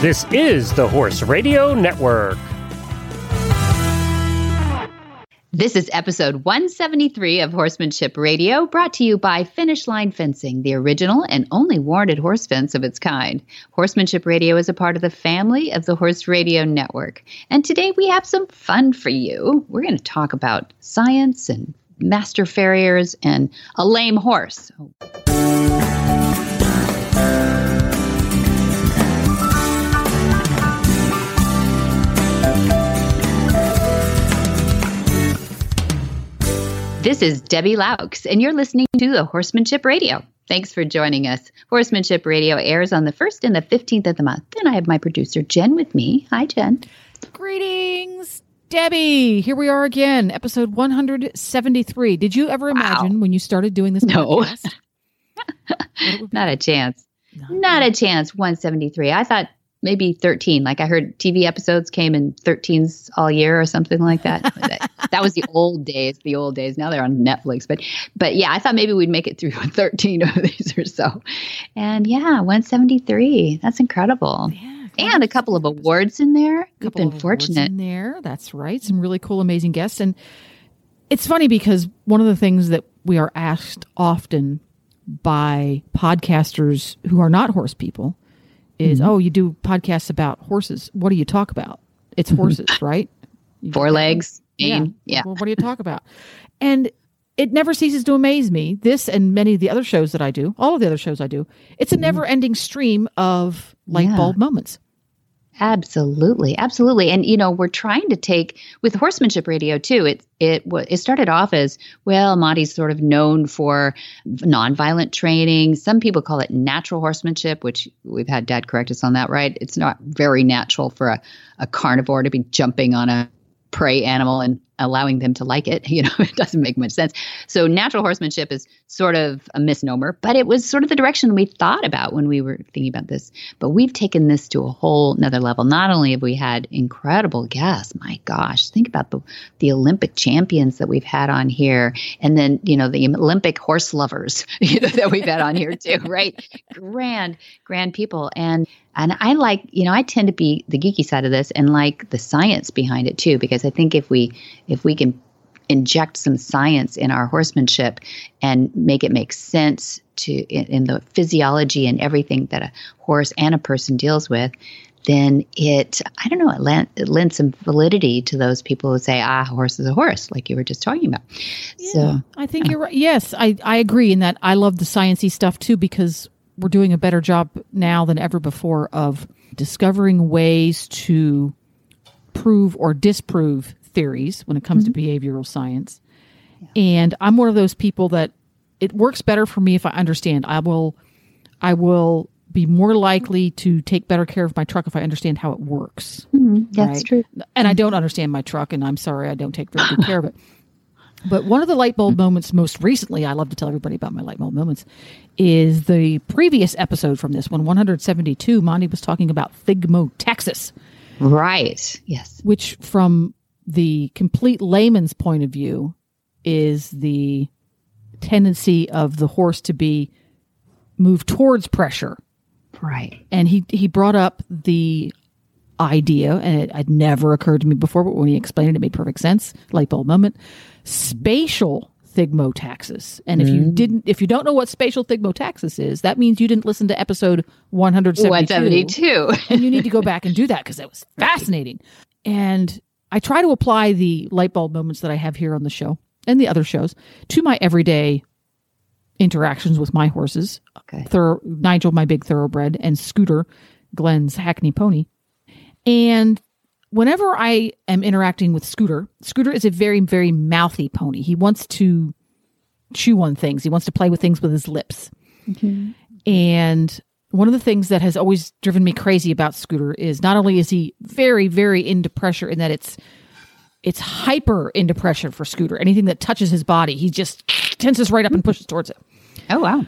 This is the Horse Radio Network. This is episode 173 of Horsemanship Radio, brought to you by Finish Line Fencing, the original and only warranted horse fence of its kind. Horsemanship Radio is a part of the family of the Horse Radio Network. And today we have some fun for you. We're going to talk about science and master farriers and a lame horse. This is Debbie Loucks, and you're listening to the Horsemanship Radio. Thanks for joining us. Horsemanship Radio airs on the 1st and the 15th of the month. And I have my producer, Jen, with me. Hi, Jen. Greetings, Debbie. Here we are again, episode 173. Did you ever imagine wow. when you started doing this? No. Not a chance. No. Not a chance. 173. I thought maybe 13. Like I heard TV episodes came in 13s all year or something like that. that was the old days, the old days. Now they're on Netflix. But but yeah, I thought maybe we'd make it through 13 of these or so. And yeah, 173. That's incredible. Yeah. And a couple of awards in there. We've been fortunate. in there. That's right. Some really cool, amazing guests. And it's funny because one of the things that we are asked often by podcasters who are not horse people is mm-hmm. oh you do podcasts about horses. What do you talk about? It's mm-hmm. horses right? You four legs yeah, yeah. Well, what do you talk about? And it never ceases to amaze me this and many of the other shows that i do all of the other shows i do. It's a mm-hmm. never ending stream of light bulb moments Absolutely, absolutely, and you know we're trying to take with horsemanship radio too. It it it started off as well. Monty's sort of known for nonviolent training. Some people call it natural horsemanship, which we've had Dad correct us on that. Right? It's not very natural for a, a carnivore to be jumping on a prey animal and allowing them to like it. You know, it doesn't make much sense. So natural horsemanship is sort of a misnomer, but it was sort of the direction we thought about when we were thinking about this. But we've taken this to a whole nother level. Not only have we had incredible guests, my gosh, think about the the Olympic champions that we've had on here, and then you know the Olympic horse lovers you know, that we've had on here too, right? Grand, grand people, and and I like, you know, I tend to be the geeky side of this and like the science behind it too, because I think if we if we can inject some science in our horsemanship and make it make sense to in, in the physiology and everything that a horse and a person deals with, then it I don't know it, lend, it lends some validity to those people who say ah a horse is a horse like you were just talking about. Yeah, so I think uh, you're right. Yes, I I agree in that I love the sciency stuff too because we're doing a better job now than ever before of discovering ways to prove or disprove theories when it comes mm-hmm. to behavioral science. Yeah. And I'm one of those people that it works better for me if I understand. I will I will be more likely to take better care of my truck if I understand how it works. Mm-hmm. That's right? true. And I don't understand my truck and I'm sorry I don't take very good care of it. But one of the light bulb moments most recently, I love to tell everybody about my light bulb moments, is the previous episode from this one, 172. Monty was talking about thigmotaxis. Right. Yes. Which, from the complete layman's point of view, is the tendency of the horse to be moved towards pressure. Right. And he, he brought up the idea, and it had never occurred to me before, but when he explained it, it made perfect sense. Light bulb moment spatial thigmotaxis. And if mm. you didn't, if you don't know what spatial thigmotaxis is, that means you didn't listen to episode 172. 172. and you need to go back and do that because that was fascinating. And I try to apply the light bulb moments that I have here on the show and the other shows to my everyday interactions with my horses. Okay. Thor- Nigel, my big thoroughbred, and Scooter, Glenn's Hackney pony. And whenever I am interacting with Scooter, Scooter is a very, very mouthy pony. He wants to chew on things, he wants to play with things with his lips. Mm-hmm. And one of the things that has always driven me crazy about Scooter is not only is he very, very into pressure in that it's it's hyper into pressure for Scooter. Anything that touches his body, he just tenses right up and pushes towards it. Oh wow.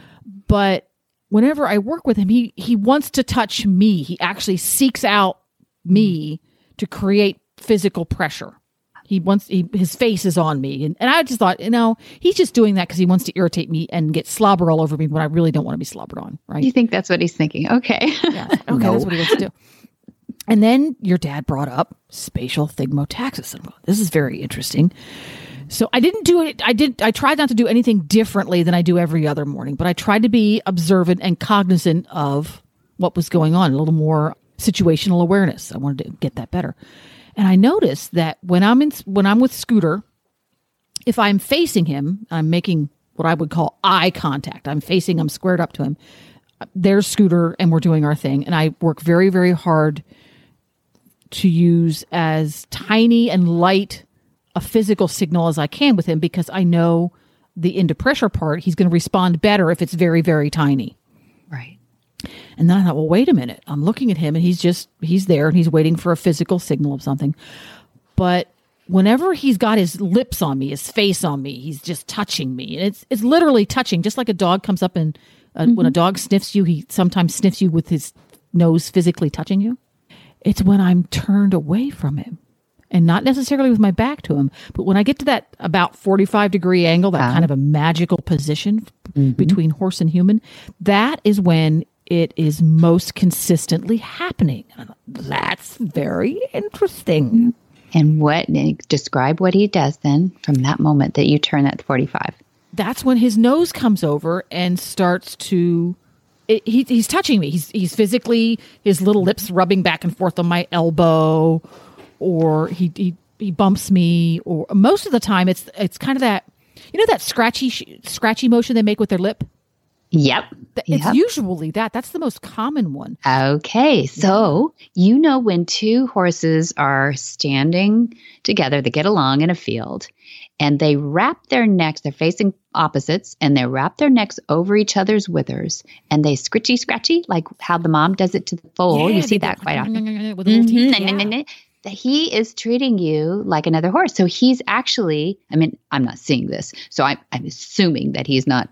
But whenever I work with him, he he wants to touch me. He actually seeks out me to create physical pressure. He wants he, his face is on me, and, and I just thought, you know, he's just doing that because he wants to irritate me and get slobber all over me when I really don't want to be slobbered on. Right? You think that's what he's thinking? Okay. yeah. Okay, no. that's what he wants to do. And then your dad brought up spatial thigmotaxis. And this is very interesting. So I didn't do it. I did. I tried not to do anything differently than I do every other morning, but I tried to be observant and cognizant of what was going on, a little more situational awareness. I wanted to get that better. And I notice that when I'm in, when I'm with Scooter, if I'm facing him, I'm making what I would call eye contact. I'm facing, I'm squared up to him. There's Scooter, and we're doing our thing. And I work very, very hard to use as tiny and light a physical signal as I can with him because I know the into pressure part, he's going to respond better if it's very, very tiny. Right. And then I thought, well, wait a minute. I'm looking at him and he's just, he's there and he's waiting for a physical signal of something. But whenever he's got his lips on me, his face on me, he's just touching me. And it's, it's literally touching, just like a dog comes up and uh, mm-hmm. when a mm-hmm. dog sniffs you, he sometimes sniffs you with his nose physically touching you. It's when I'm turned away from him and not necessarily with my back to him, but when I get to that about 45 degree angle, that uh kind of a magical position mm-hmm. between horse and human, that is when it is most consistently happening. That's very interesting. And what describe what he does then from that moment that you turn that 45? That's when his nose comes over and starts to it, he, he's touching me. He's he's physically his little lips rubbing back and forth on my elbow, or he he, he bumps me. Or most of the time, it's it's kind of that you know that scratchy scratchy motion they make with their lip. Yep. It's yep. usually that. That's the most common one. Okay. So you know when two horses are standing together, they get along in a field, and they wrap their necks, they're facing opposites, and they wrap their necks over each other's withers and they scritchy scratchy, like how the mom does it to the foal. Yeah, you see that quite often. Mm-hmm. yeah. That he is treating you like another horse. So he's actually, I mean, I'm not seeing this. So I'm, I'm assuming that he's not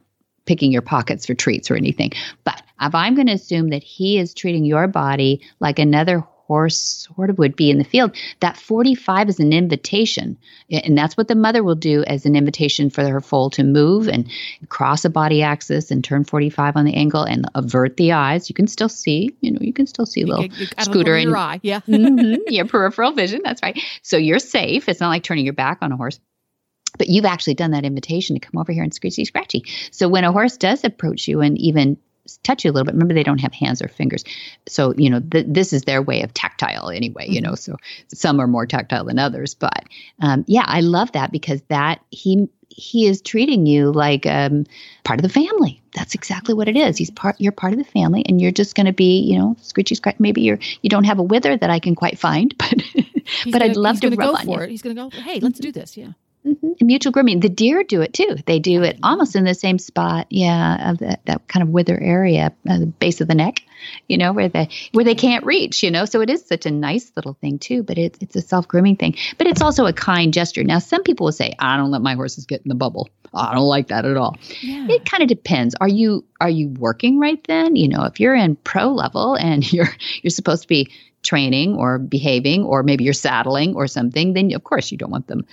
picking your pockets for treats or anything. But if I'm going to assume that he is treating your body like another horse sort of would be in the field. That 45 is an invitation. And that's what the mother will do as an invitation for her foal to move and cross a body axis and turn 45 on the angle and avert the eyes. You can still see, you know, you can still see a little you, you scooter in your eye. Yeah. mm-hmm, your peripheral vision. That's right. So you're safe. It's not like turning your back on a horse but you've actually done that invitation to come over here and scratchy scratchy. So when a horse does approach you and even touch you a little bit. Remember, they don't have hands or fingers. So, you know, th- this is their way of tactile anyway, you know, mm-hmm. so some are more tactile than others. But um, yeah, I love that because that he, he is treating you like um, part of the family. That's exactly what it is. He's part. You're part of the family, and you're just going to be, you know, scritchy scratch. Maybe you're you don't have a wither that I can quite find, but but gonna, I'd love to rub go for you. it. He's going to go. Hey, let's do this. Yeah. Mm-hmm. Mutual grooming. The deer do it too. They do it almost in the same spot, yeah, of that, that kind of wither area, uh, the base of the neck, you know, where they where they can't reach, you know. So it is such a nice little thing too. But it's it's a self grooming thing. But it's also a kind gesture. Now, some people will say, "I don't let my horses get in the bubble. I don't like that at all." Yeah. It kind of depends. Are you are you working right then? You know, if you're in pro level and you're you're supposed to be training or behaving or maybe you're saddling or something, then of course you don't want them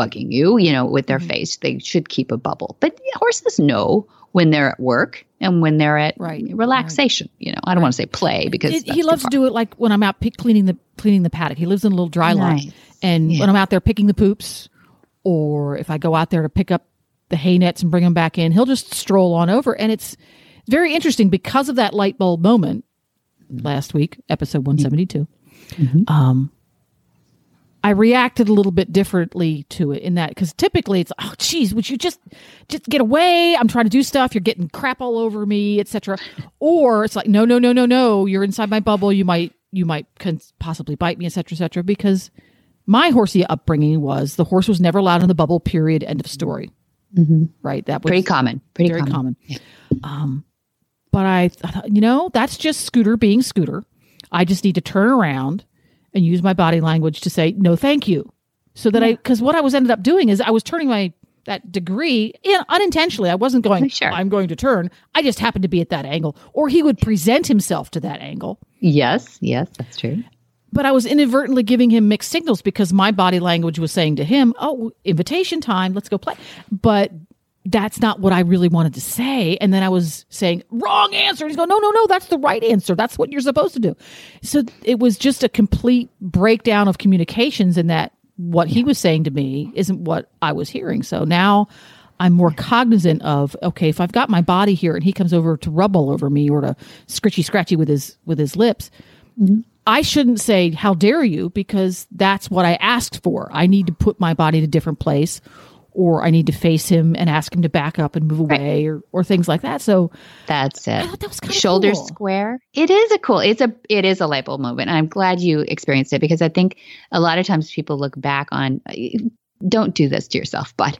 bugging you, you know, with their mm-hmm. face. They should keep a bubble. But horses know when they're at work and when they're at right. relaxation. Right. You know, I don't right. want to say play because it, he loves to do it like when I'm out pick, cleaning the cleaning the paddock. He lives in a little dry nice. lot, and yeah. when I'm out there picking the poops, or if I go out there to pick up the hay nets and bring them back in, he'll just stroll on over, and it's very interesting because of that light bulb moment last week, episode 172. Mm-hmm. Um, I reacted a little bit differently to it in that because typically it's oh geez would you just just get away? I'm trying to do stuff. You're getting crap all over me etc or it's like no no no no no. You're inside my bubble. You might you might possibly bite me etc etc because my horsey upbringing was the horse was never allowed in the bubble period. End of story. Mm-hmm. right? That was pretty common. Pretty very common, common. Yeah. um but I thought you know that's just scooter being scooter. I just need to turn around and use my body language to say no thank you. So that yeah. i because what i was ended up doing is i was turning my that degree in, unintentionally. I wasn't going sure. i'm going to turn. I just happened to be at that angle. Or he would present himself to that angle. Yes yes that's true. But i was inadvertently giving him mixed signals because my body language was saying to him oh invitation time let's go play. But that's not what I really wanted to say. And then I was saying, wrong answer. And he's going, no, no, no, that's the right answer. That's what you're supposed to do. So it was just a complete breakdown of communications in that what he was saying to me isn't what I was hearing. So now I'm more cognizant of, okay, if I've got my body here and he comes over to rub all over me or to scritchy scratchy with his, with his lips, mm-hmm. I shouldn't say, how dare you? Because that's what I asked for. I need to put my body in a different place or I need to face him and ask him to back up and move away right. or, or things like that. So that's it. that was kind of Shoulder cool. square. It is a cool, it's a, it is a light bulb moment. I'm glad you experienced it because I think a lot of times people look back on don't do this to yourself but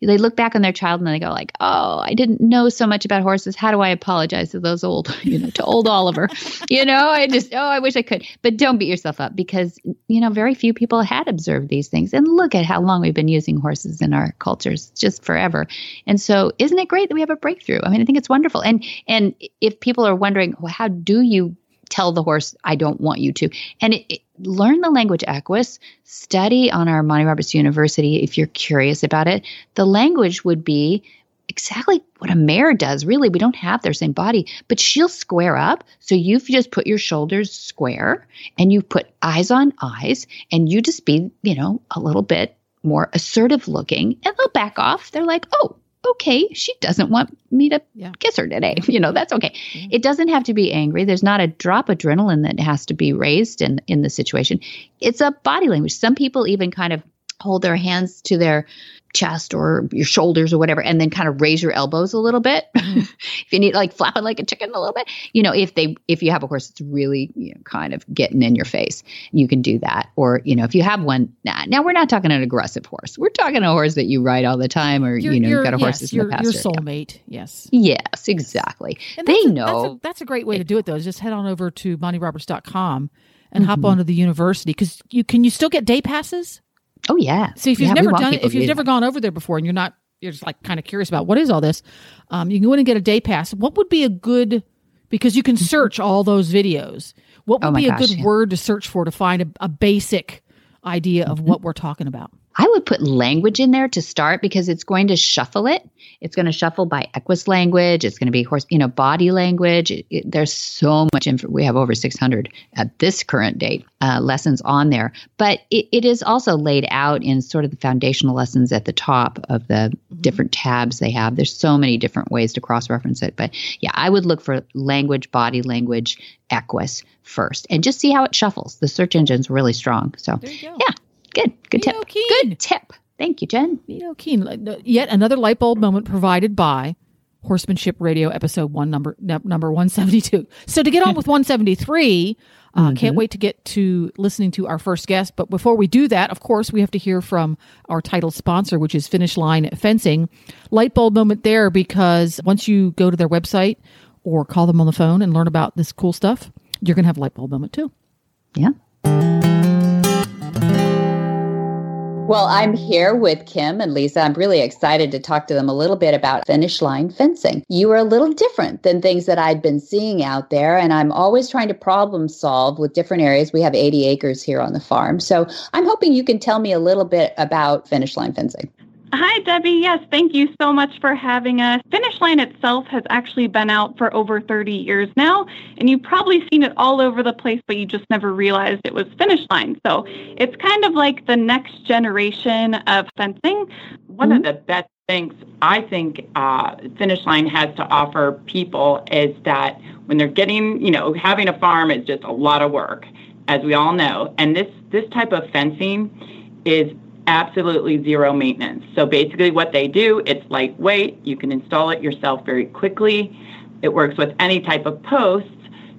they look back on their child and they go like oh i didn't know so much about horses. How do i apologize to those old you know to old oliver? You know i just oh i wish i could. But don't beat yourself up because you know very few people had observed these things. And look at how long we've been using horses in our cultures just forever. And so isn't it great that we have a breakthrough? I mean i think it's wonderful. And and if people are wondering well how do you tell the horse, I don't want you to. And it, it, learn the language equus, study on our Monty Roberts University if you're curious about it. The language would be exactly what a mare does. Really, we don't have their same body, but she'll square up. So you've just put your shoulders square and you put eyes on eyes and you just be, you know, a little bit more assertive looking and they'll back off. They're like, oh, okay, she doesn't want me to yeah. kiss her today. You know, that's okay. Mm-hmm. It doesn't have to be angry. There's not a drop of adrenaline that has to be raised in in the situation. It's a body language. Some people even kind of hold their hands to their chest or your shoulders or whatever and then kind of raise your elbows a little bit. Mm-hmm. if you need like flapping like a chicken a little bit you know if they if you have a horse that's really you know, kind of getting in your face you can do that. Or you know if you have one nah, now we're not talking an aggressive horse. We're talking a horse that you ride all the time or you're, you know you've got a horse yes, in the pasture. your soulmate yes. Yes exactly. And they a, know. that's a, that's a, great way to do it though just head on over to montyroberts.com and mm-hmm. hop onto the university because you can you still get day passes Oh yeah. So if you've yeah, never done it, if you've never gone over there before and you're not, you're just like kind of curious about what is all this, um, you can go in and get a day pass. What would be a good, because you can mm-hmm. search all those videos. What would oh be gosh, a good yeah. word to search for to find a, a basic idea of mm-hmm. what we're talking about? I would put language in there to start because it's going to shuffle it. It's going to shuffle by equus language. It's going to be horse, you know, body language. It, it, there's so much info. We have over 600 at this current date uh, lessons on there, but it, it is also laid out in sort of the foundational lessons at the top of the mm-hmm. different tabs they have. There's so many different ways to cross reference it, but yeah, I would look for language, body language, equus first, and just see how it shuffles. The search engine's really strong, so yeah Good. Good tip. Keen. Good tip. Thank you, Jen. Vito Keen. Yet another light bulb moment provided by Horsemanship Radio, episode one, number number one seventy two. So to get on with one seventy three, uh, mm-hmm. can't wait to get to listening to our first guest. But before we do that, of course, we have to hear from our title sponsor, which is Finish Line Fencing. Light bulb moment there because once you go to their website or call them on the phone and learn about this cool stuff, you're going to have a light bulb moment too. Yeah. Well, I'm here with Kim and Lisa. I'm really excited to talk to them a little bit about finish line fencing. You are a little different than things that I'd been seeing out there, and I'm always trying to problem solve with different areas. We have 80 acres here on the farm. So I'm hoping you can tell me a little bit about finish line fencing. Hi, Debbie. Yes, thank you so much for having us. Finish Line itself has actually been out for over 30 years now, and you've probably seen it all over the place, but you just never realized it was Finish Line. So it's kind of like the next generation of fencing. One mm-hmm. of the best things I think uh, Finish Line has to offer people is that when they're getting, you know, having a farm is just a lot of work, as we all know, and this this type of fencing is absolutely zero maintenance. So basically what they do, it's lightweight. You can install it yourself very quickly. It works with any type of posts.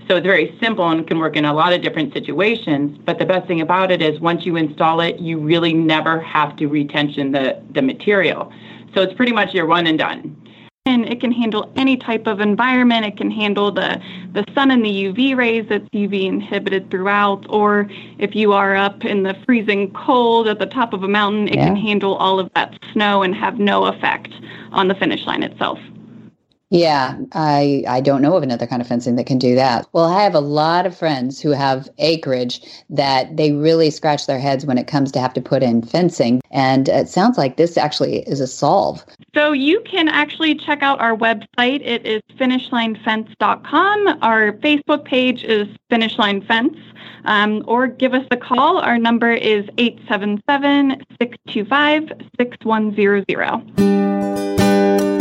So it's very simple and can work in a lot of different situations. But the best thing about it is once you install it, you really never have to retension the, the material. So it's pretty much your one and done and it can handle any type of environment. It can handle the, the sun and the UV rays that's UV inhibited throughout. Or if you are up in the freezing cold at the top of a mountain, it yeah. can handle all of that snow and have no effect on the finish line itself. Yeah, I I don't know of another kind of fencing that can do that. Well, I have a lot of friends who have acreage that they really scratch their heads when it comes to have to put in fencing, and it sounds like this actually is a solve. So you can actually check out our website. It is finishlinefence.com. Our Facebook page is Finish Line Fence. Um, or give us a call. Our number is 877 625 6100.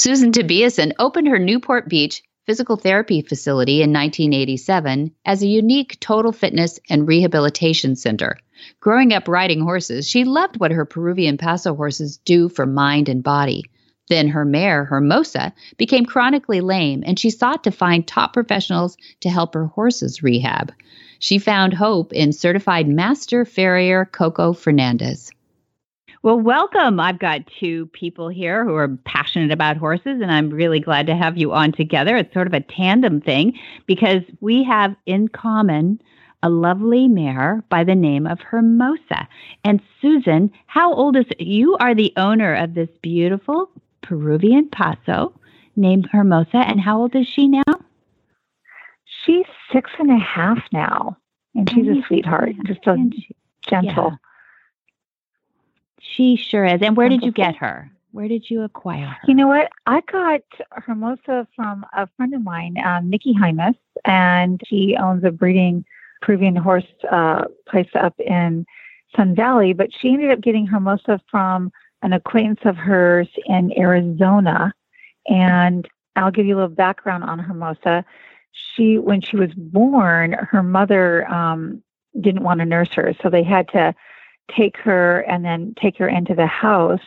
Susan Tobiasen opened her Newport Beach physical therapy facility in 1987 as a unique total fitness and rehabilitation center. Growing up riding horses, she loved what her Peruvian Paso horses do for mind and body. Then her mare, Hermosa, became chronically lame and she sought to find top professionals to help her horses rehab. She found hope in certified master farrier Coco Fernandez. Well, welcome. I've got two people here who are passionate about horses, and I'm really glad to have you on together. It's sort of a tandem thing because we have in common a lovely mare by the name of Hermosa. And Susan, how old is you? Are the owner of this beautiful Peruvian Paso named Hermosa, and how old is she now? She's six and a half now, and she's a sweetheart, just so gentle. Yeah. She sure is. And where did you get her? Where did you acquire her? You know what? I got Hermosa from a friend of mine, um, Nikki Hymas, and she owns a breeding Peruvian horse uh, place up in Sun Valley. But she ended up getting Hermosa from an acquaintance of hers in Arizona. And I'll give you a little background on Hermosa. She, when she was born, her mother um, didn't want to nurse her, so they had to take her and then take her into the house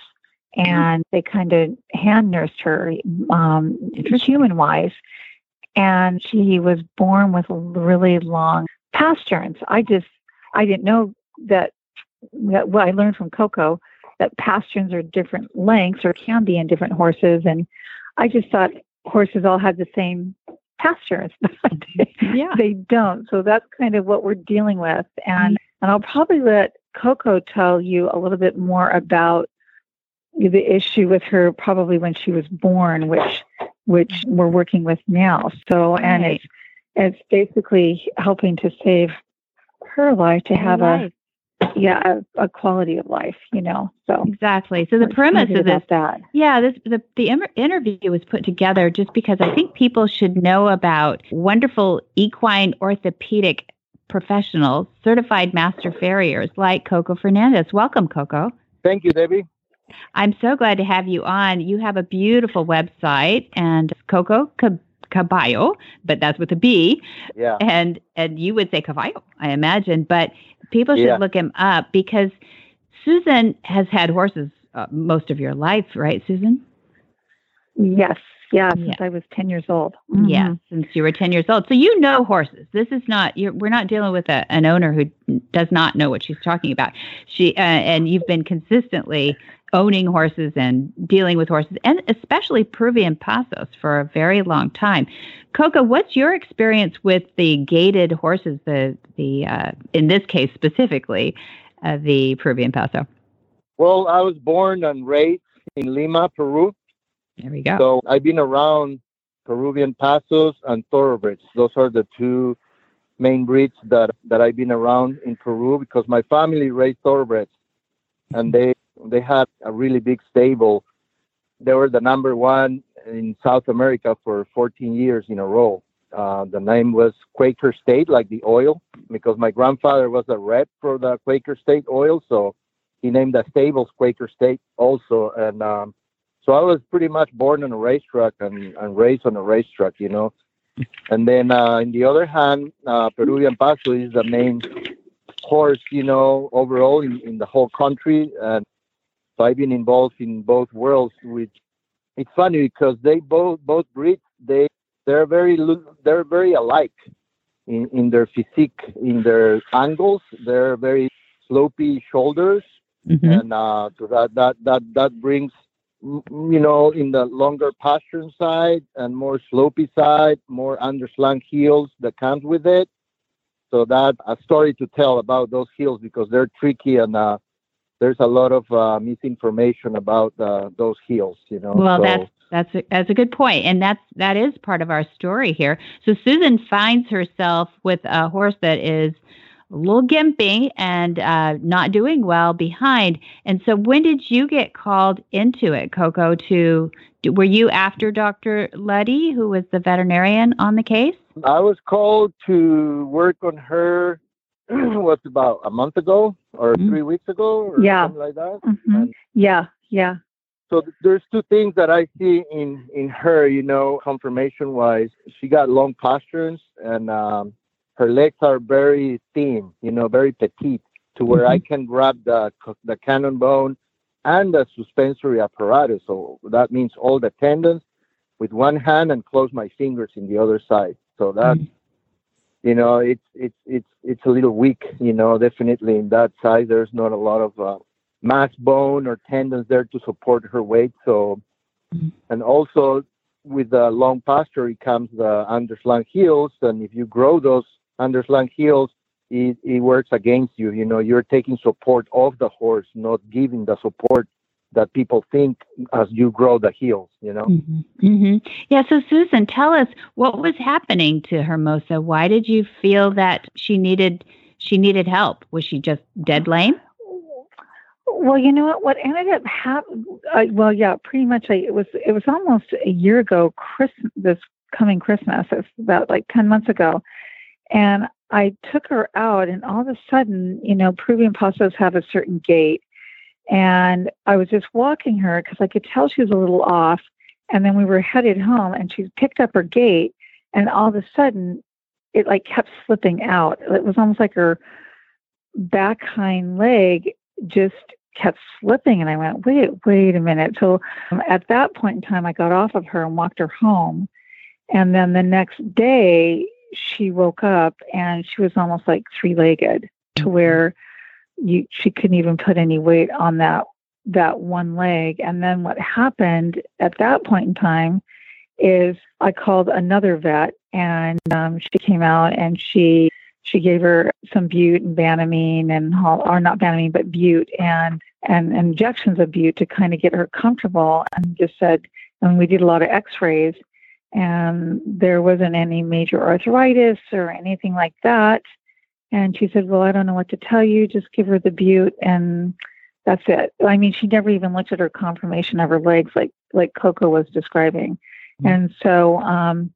and they kind of hand nursed her um, human wise and she was born with really long pasterns i just i didn't know that that well i learned from coco that pasterns are different lengths or can be in different horses. And i just thought horses all had the same pasterns but yeah. they don't. So that's kind of what we're dealing with. And and i'll probably let Coco tell you a little bit more about the issue with her probably when she was born, which which we're working with now. So and it's it's basically helping to save her life to have a yeah a, a, quality of life you know so. Exactly. So the premise of this that. Yeah this the, the interview was put together just because i think people should know about wonderful equine orthopedic professionals, certified master farriers like Coco Fernandez. Welcome, Coco. Thank you, Debbie. I'm so glad to have you on. You have a beautiful website and Coco Caballo, but that's with a B. Yeah. And and you would say caballo, I imagine, but people should yeah. look him up because Susan has had horses uh, most of your life, right, Susan? Yes, yeah, since I was 10 years old. Mm-hmm. Yeah, since you were 10 years old. So you know horses. This is not, we're not dealing with a, an owner who does not know what she's talking about. She, uh, and you've been consistently owning horses and dealing with horses, and especially Peruvian Pasos for a very long time. Coco, what's your experience with the gaited horses, the, the uh, in this case specifically, uh, the Peruvian Paso? Well, I was born and raised in Lima, Peru. There we go. So I've been around Peruvian Pasos and Thoroughbreds. Those are the two main breeds that, that I've been around in Peru because my family raised Thoroughbreds and they they had a really big stable. They were the number one in South America for 14 years in a row. Uh, the name was Quaker State, like the oil, because my grandfather was a rep for the Quaker State oil, so he named the stables Quaker State also. And um, so I was pretty much born on a race racetrack and, and raised on a race racetrack, you know. And then, uh, on the other hand, uh, Peruvian Paso is the main horse, you know, overall in, in the whole country. And so I've been involved in both worlds. Which it's funny because they both both breeds they they're very they're very alike in, in their physique, in their angles. They're very slopy shoulders, mm-hmm. and uh, so that that that that brings you know, in the longer pasture side and more slopy side, more underslung heels that comes with it. So that a story to tell about those heels because they're tricky and uh, there's a lot of uh, misinformation about uh, those heels. You know. Well, so, that's that's a, that's a good point, and that's that is part of our story here. So Susan finds herself with a horse that is a little gimpy and uh, not doing well behind. And so, when did you get called into it, Coco? To were you after Dr. Letty, who was the veterinarian on the case? I was called to work on her. What's about a month ago or Mm. three weeks ago or Yeah. something like that. Mhm. And Yeah, yeah. so th- there's two things that I see in in her, you know, conformation wise. She got long postures and um, her legs are very thin, you know, very petite, to where I mm-hmm. can grab the the cannon bone and the suspensory apparatus. So that means all the tendons with one hand and close my fingers in the other side. So that mm-hmm. you know, it's it's it's it's a little weak, you know, definitely in that side. There's not a lot of uh, mass bone or tendons there to support her weight. So, mm-hmm. and also with the long posture, it comes the underslung heels, and if you grow those underslung heels, it, it works against you. You know, you're taking support of the horse, not giving the support that people think as you grow the heels. You know. hmm Yeah. So, Susan, tell us what was happening to Hermosa. Why did you feel that she needed she needed help? Was she just dead lame? Well, you know what? What ended up happening? Uh, well, yeah, pretty much. I, it was it was almost a year ago. Christmas, this coming Christmas, it's about like ten months ago, and I took her out, and all of a sudden, you know, Peruvian Pasos have a certain gait, and I was just walking her because I could tell she was a little off, and then we were headed home, and she picked up her gait, and all of a sudden, it like kept slipping out. It was almost like her back hind leg just kept slipping and i went wait wait a minute. So um, at that point in time i got off of her and walked her home. And then the next day she woke up and she was almost like three legged to where you she couldn't even put any weight on that that one leg. And then what happened at that point in time is i called another vet and um, she came out and she she gave her some bute and banamine and or not banamine but bute and and injections of bute to kind of get her comfortable and just said and we did a lot of x-rays and there wasn't any major arthritis or anything like that and she said well i don't know what to tell you just give her the bute and that's it i mean she never even looked at her conformation of her legs like like coco was describing and so um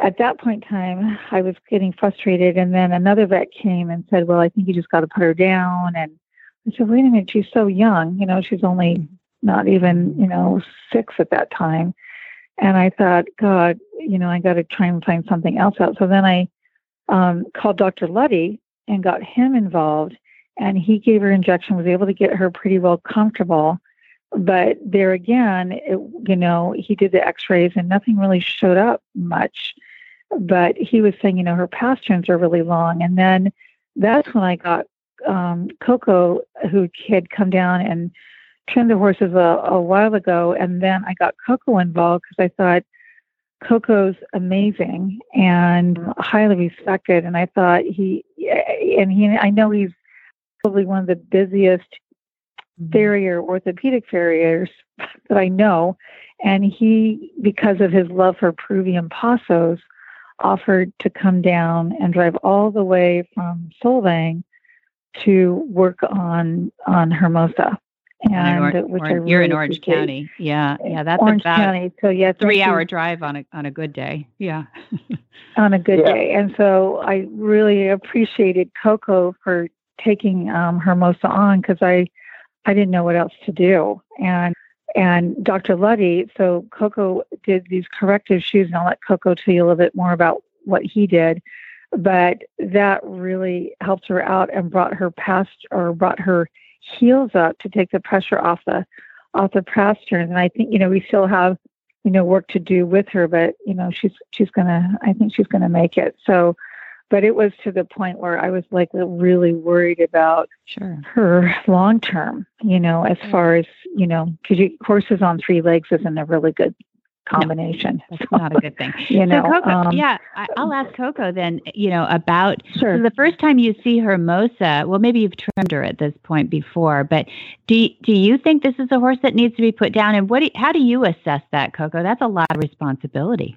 at that point in time, I was getting frustrated. And then another vet came and said, Well, I think you just got to put her down. And I said, Wait a minute, she's so young. You know, she's only not even, you know, six at that time. And I thought, God, you know, I got to try and find something else out. So then I um, called Dr. Luddy and got him involved. And he gave her injection, was able to get her pretty well comfortable. But there again, it, you know, he did the x rays and nothing really showed up much but he was saying, you know, her pasterns are really long. And then that's when I got um, Coco, who had come down and trimmed the horses a, a while ago. And then I got Coco involved because I thought Coco's amazing and highly respected. And I thought he, eh, and he, I know he's probably one of the busiest mm-hmm. farrier, orthopedic farriers that I know. And he, because of his love for Peruvian Pasos, offered to come down and drive all the way from Solvang to work on on Hermosa. And You're in, which I Orange, you're in Orange appreciate. County. Yeah, yeah, that's Orange about County. So yeah, a thank you three-hour drive on a on a good day. Yeah. on a good Yeah. day. And so I really appreciated Coco for taking um, Hermosa on because I I didn't know what else to do. And and Dr. Luddy, so Coco did these corrective shoes, and I'll let Coco tell you a little bit more about what he did. But that really helped her out and brought her past or brought her heels up to take the pressure off the off the pasterns. And I think you know we still have you know work to do with her, but you know she's she's gonna I think she's gonna make it. So, but it was to the point where I was like really worried about Sure. her long term. You know, as far as you know, because horses on three legs isn't a really good combination. No, that's not a good thing. you know, so Coco, um, yeah, I, I'll ask Coco then. You know about Sure. so the first time you see Hermosa. Well, maybe you've trimmed her at this point before, but do do you think this is a horse that needs to be put down? And what? Do, how do you assess that, Coco? That's a lot of responsibility.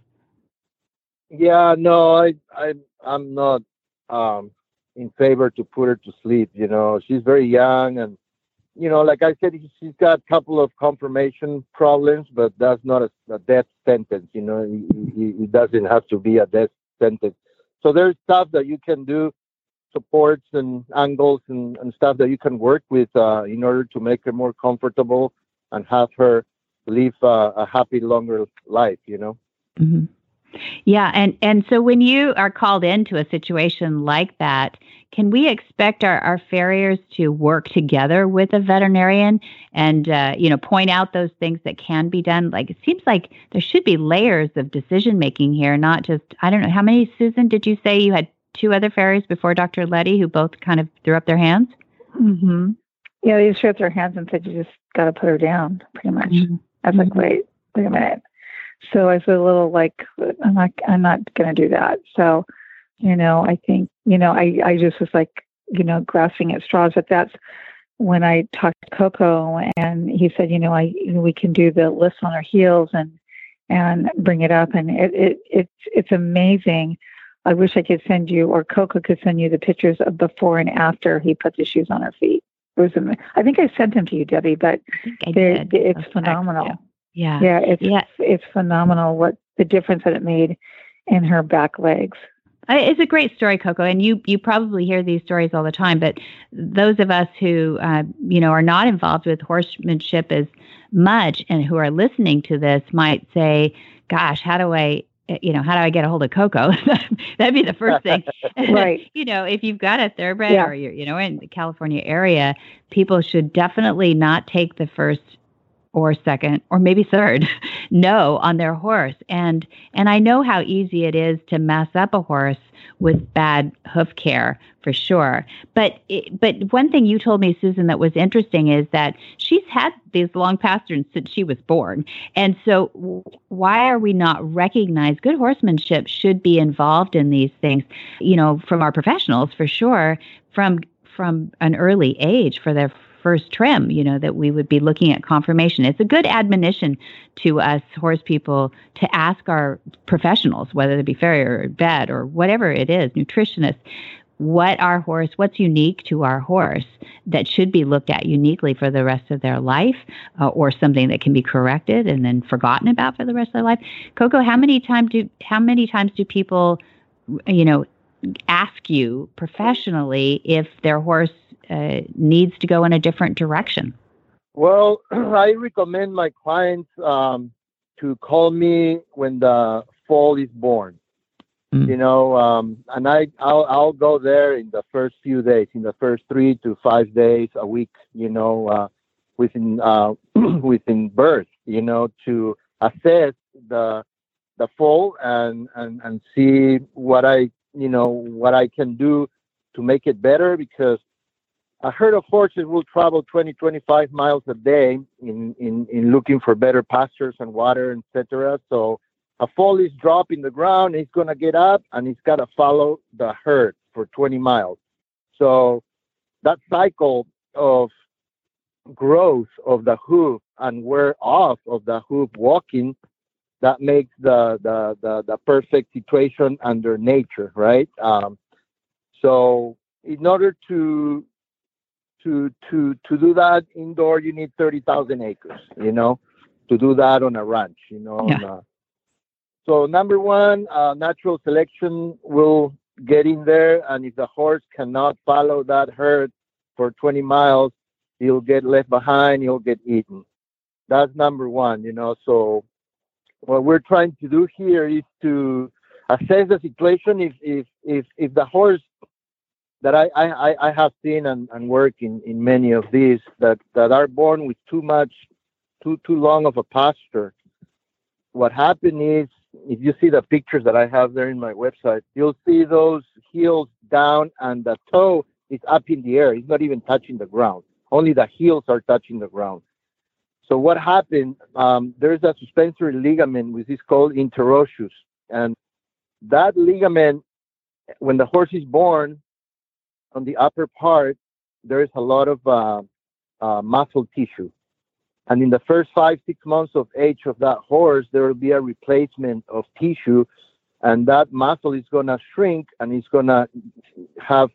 Yeah, no, I, I, I'm not um, in favor to put her to sleep. You know, she's very young, and you know, like I said, she's got a couple of conformation problems, but that's not a, a death sentence. You know, it, it doesn't have to be a death sentence. So there's stuff that you can do, supports and angles and, and stuff that you can work with uh, in order to make her more comfortable and have her live uh, a happy, longer life. You know. Mm-hmm. Yeah, and and so when you are called into a situation like that, can we expect our, our farriers to work together with a veterinarian and uh, you know point out those things that can be done? Like it seems like there should be layers of decision making here, not just I don't know how many. Susan, did you say you had two other farriers before Dr. Letty who both kind of threw up their hands? hmm Yeah, they just threw up their hands and said, "You just got to put her down." Pretty much. I was like, "Wait, wait a minute." So I was a little like, "I'm not, I'm not going to do that." So, you know, I think, you know, I, I just was like, you know, grasping at straws. But that's when I talked to Coco, and he said, you know, I we can do the list on our heels and and bring it up, and it, it it's it's amazing. I wish I could send you, or Coco could send you the pictures of before and after he put the shoes on her feet. It was, I think I sent them to you, Debbie, but I I it's Those facts, phenomenal. Yeah. Yeah, it's Yeah. it's phenomenal what the difference that it made in her back legs. It's a great story, Coco, and you you probably hear these stories all the time. But those of us who uh, you know are not involved with horsemanship as much and who are listening to this might say, "Gosh, how do I?" eh, You know, how do I get a hold of Coco? That'd be the first thing, Right. you know, if you've got a thoroughbred Yeah. or you're, you know, in the California area, people should definitely not take the first or second or maybe third no on their horse. And and I know how easy it is to mess up a horse with bad hoof care for sure. But it, but one thing you told me Susan that was interesting is that she's had these long pasterns since she was born. And so why are we not recognized? Good horsemanship should be involved in these things you know from our professionals for sure from from an early age for their first trim, you know, that we would be looking at conformation. It's a good admonition to us horse people to ask our professionals, whether it be farrier or vet or whatever it is, nutritionist, what our horse, what's unique to our horse that should be looked at uniquely for the rest of their life, uh, or something that can be corrected and then forgotten about for the rest of their life. Coco, how many times do how many times do people, you know, ask you professionally if their horse uh, needs to go in a different direction? Well, I recommend my clients um, to call me when the foal is born. Mm. You know, um, and I I'll, I'll go there in the first few days, in the first three to five days a week. You know, uh, within uh, within birth. You know, to assess the the foal and and and see what I you know what I can do to make it better because a herd of horses will travel 20, 25 miles a day in, in, in looking for better pastures and water, etc. So a foal is dropped in the ground, he's going to get up and he's got to follow the herd for 20 miles. So that cycle of growth of the hoof and wear off of the hoof walking, that makes the, the, the, the perfect situation under nature, right? Um, so in order to to to to do that indoor you need 30,000 acres you know to do that on a ranch you know Yeah. a- so number one uh, natural selection will get in there and if the horse cannot follow that herd for 20 miles he'll get left behind he'll get eaten that's number one you know so what we're trying to do here is to assess the situation if if if, if the horse that I, I, I have seen and, and work in, in many of these that, that are born with too much, too too long of a posture. What happened is, if you see the pictures that I have there in my website, you'll see those heels down and the toe is up in the air. It's not even touching the ground. Only the heels are touching the ground. So what happened? Um, there's a suspensory ligament which is called interosseous, and that ligament, when the horse is born, on the upper part, there is a lot of uh, uh, muscle tissue. And in the first five, six months of age of that horse, there will be a replacement of tissue, and that muscle is going to shrink and it's going to have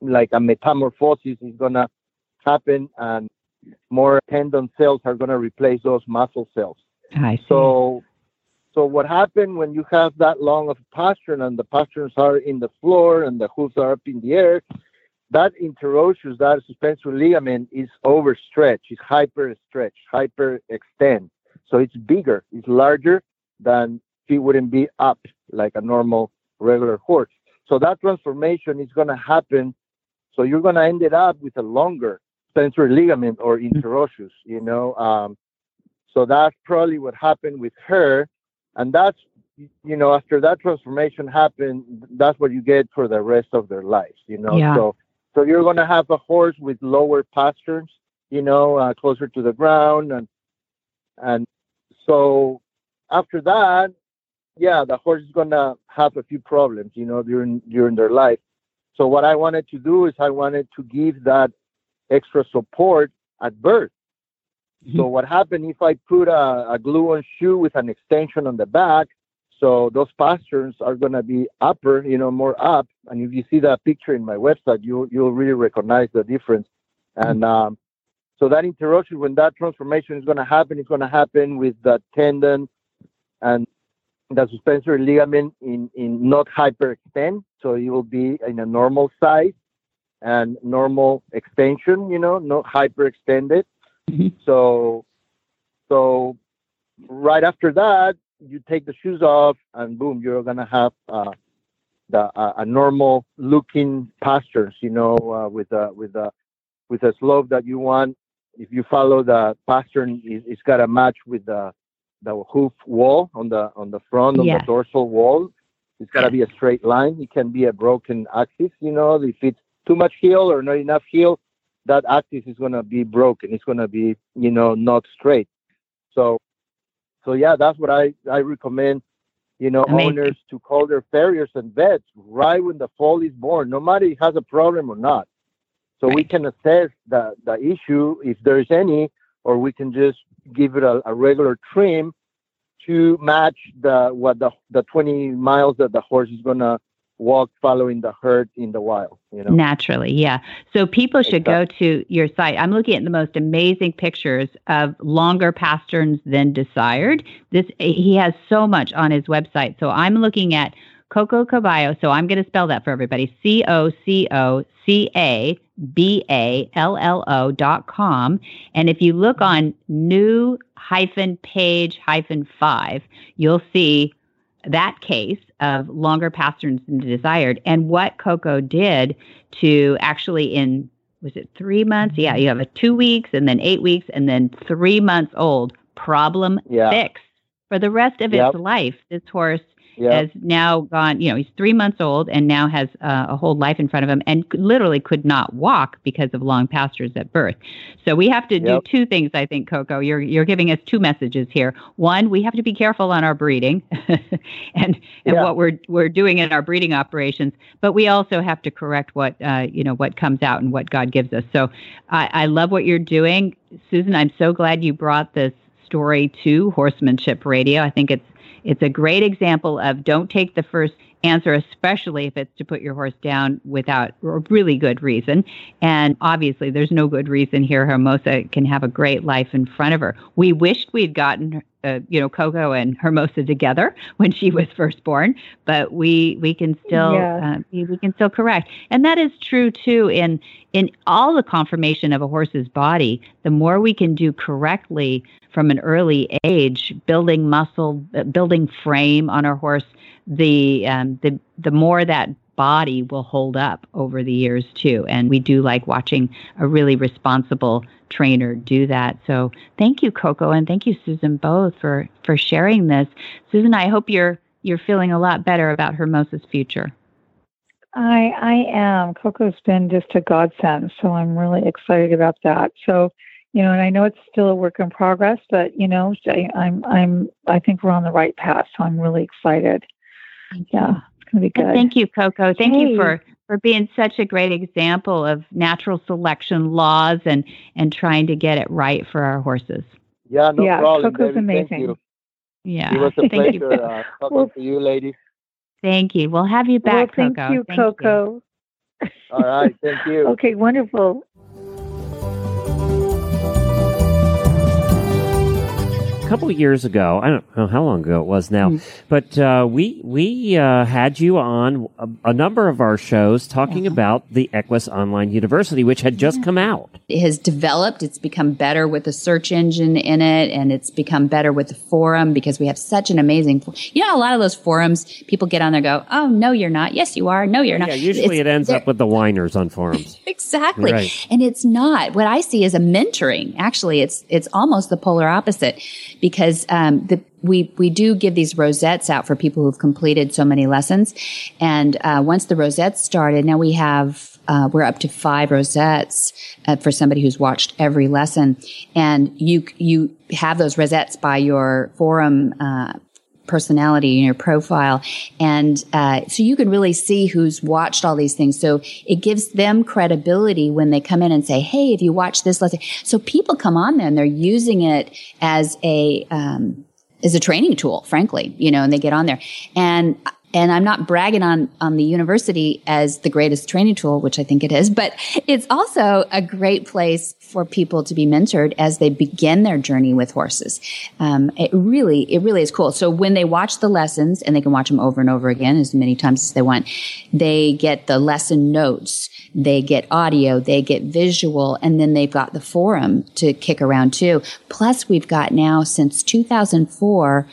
like a metamorphosis is going to happen, and more tendon cells are going to replace those muscle cells. I see. So, so what happened when you have that long of a pastern and the pasterns are in the floor and the hooves are up in the air? That interosseous, that suspensory ligament is overstretched, is hyperstretched, hyperextend. So it's bigger, it's larger than it wouldn't be up like a normal regular horse. So that transformation is going to happen. So you're going to end it up with a longer suspensory ligament or interosseous, you know. Um, so that's probably what happened with her. And that's, you know, after that transformation happened, that's what you get for the rest of their lives, you know. Yeah. So, so you're going to have a horse with lower pasterns, you know, uh, closer to the ground. And, and so after that, yeah, the horse is going to have a few problems, you know, during, during their life. So what I wanted to do is I wanted to give that extra support at birth. So what happened if I put a, a glue-on shoe with an extension on the back? So those pasterns are going to be upper, you know, more up. And if you see that picture in my website, you you'll really recognize the difference. And um, so that interruption, when that transformation is going to happen, it's going to happen with the tendon and the suspensory ligament in in not hyperextend. So it will be in a normal size and normal extension, you know, not hyperextended. Mhm. So, so right after that, you take the shoes off, and boom, you're gonna have uh, the uh, a normal looking pasterns, you know, uh, with a with a with a slope that you want. If you follow the pastern, it, it's got to match with the the hoof wall on the on the front on Yes. the dorsal wall. It's got to be a straight line. It can be a broken axis, you know, if it's too much heel or not enough heel, that axis is going to be broken. It's going to be, you know, not straight. So, so yeah, that's what I, I recommend, you know, Amazing. owners to call their farriers and vets right when the foal is born, no matter if it has a problem or not. So we can assess the, the issue if there's any, or we can just give it a, a regular trim to match the what the the 20 miles that the horse is going to walk following the herd in the wild you know Naturally, yeah. So people should go to your site. I'm looking at the most amazing pictures of longer pasterns than desired. This he has so much on his website. So I'm looking at Coco Caballo. So I'm going to spell that for everybody. C O C O C A B A L L O dot com. And if you look on new hyphen page hyphen five, you'll see that case of longer pasterns than desired and what Coco did to actually in was it three months? Yeah, you have a two weeks and then eight weeks and then three months old problem yeah fixed for the rest of Yep. its life. This horse yeah has now gone, you know, he's three months old and now has uh, a whole life in front of him and literally could not walk because of long pasterns at birth. So we have to do two things, I think, Coco. You're you're giving us two messages here. One, we have to be careful on our breeding and and Yeah. what we're we're doing in our breeding operations, but we also have to correct what uh, you know what comes out and what God gives us. So I, I love what you're doing, Susan. I'm so glad you brought this story to Horsemanship Radio. I think it's it's a great example of don't take the first answer, especially if it's to put your horse down without a really good reason. And obviously, there's no good reason here. Hermosa can have a great life in front of her. We wished we'd gotten, uh, you know, Coco and Hermosa together when she was first born, but we we can still Yeah. uh, we can still correct, and that is true too in in all the conformation of a horse's body. The more we can do correctly from an early age, building muscle, uh, building frame on our horse, the um, the the more that body will hold up over the years too. And we do like watching a really responsible trainer do that. So thank you, Coco, and thank you, Susan, both for for sharing this. Susan, I hope you're you're feeling a lot better about Hermosa's future. I I am. Coco's been just a godsend, so I'm really excited about that. So, you know, and I know it's still a work in progress, but you know, I, I'm I'm I think we're on the right path, so I'm really excited. Yeah, it's gonna be good. And thank you, Coco. Thank Hey. you for for being such a great example of natural selection laws and and trying to get it right for our horses. Yeah, no Yeah, problem. Coco's Debbie. Thank amazing. you. Yeah. It was a thank you. pleasure uh, talking Well- to you, lady. Thank you. We'll have you well, back, thank Coco. you, Thank you, Coco. All right, thank you. Okay, wonderful. Couple of years ago, I don't know how long ago it was now, but uh, we we uh, had you on a, a number of our shows talking about the Equus Online University, which had just come out. it has developed. It's become better with the search engine in it, and it's become better with the forum because we have such an amazing. fo- You know, a lot of those forums, people get on there, and go, "Oh no, you're not. Yes, you are. No, you're not." Yeah, usually It's- it ends up with the whiners on forums. Exactly. Right. And it's not what I see as a mentoring. Actually, it's, it's almost the polar opposite because, um, the, we, we do give these rosettes out for people who've completed so many lessons. And, uh, once the rosettes started, now we have, uh, we're up to five rosettes uh, for somebody who's watched every lesson. And you, you have those rosettes by your forum, uh, personality in your profile. And uh, so you can really see who's watched all these things. So it gives them credibility when they come in and say, Hey, if you watch this lesson? So people come on there and they're using it as a, um, as a training tool, frankly, you know, and they get on there. And and I'm not bragging on on the university as the greatest training tool, which I think it is, but it's also a great place for people to be mentored as they begin their journey with horses. Um, it really, it really is cool. So when they watch the lessons, and they can watch them over and over again as many times as they want, they get the lesson notes, they get audio, they get visual, and then they've got the forum to kick around too. Plus, we've got now since 2004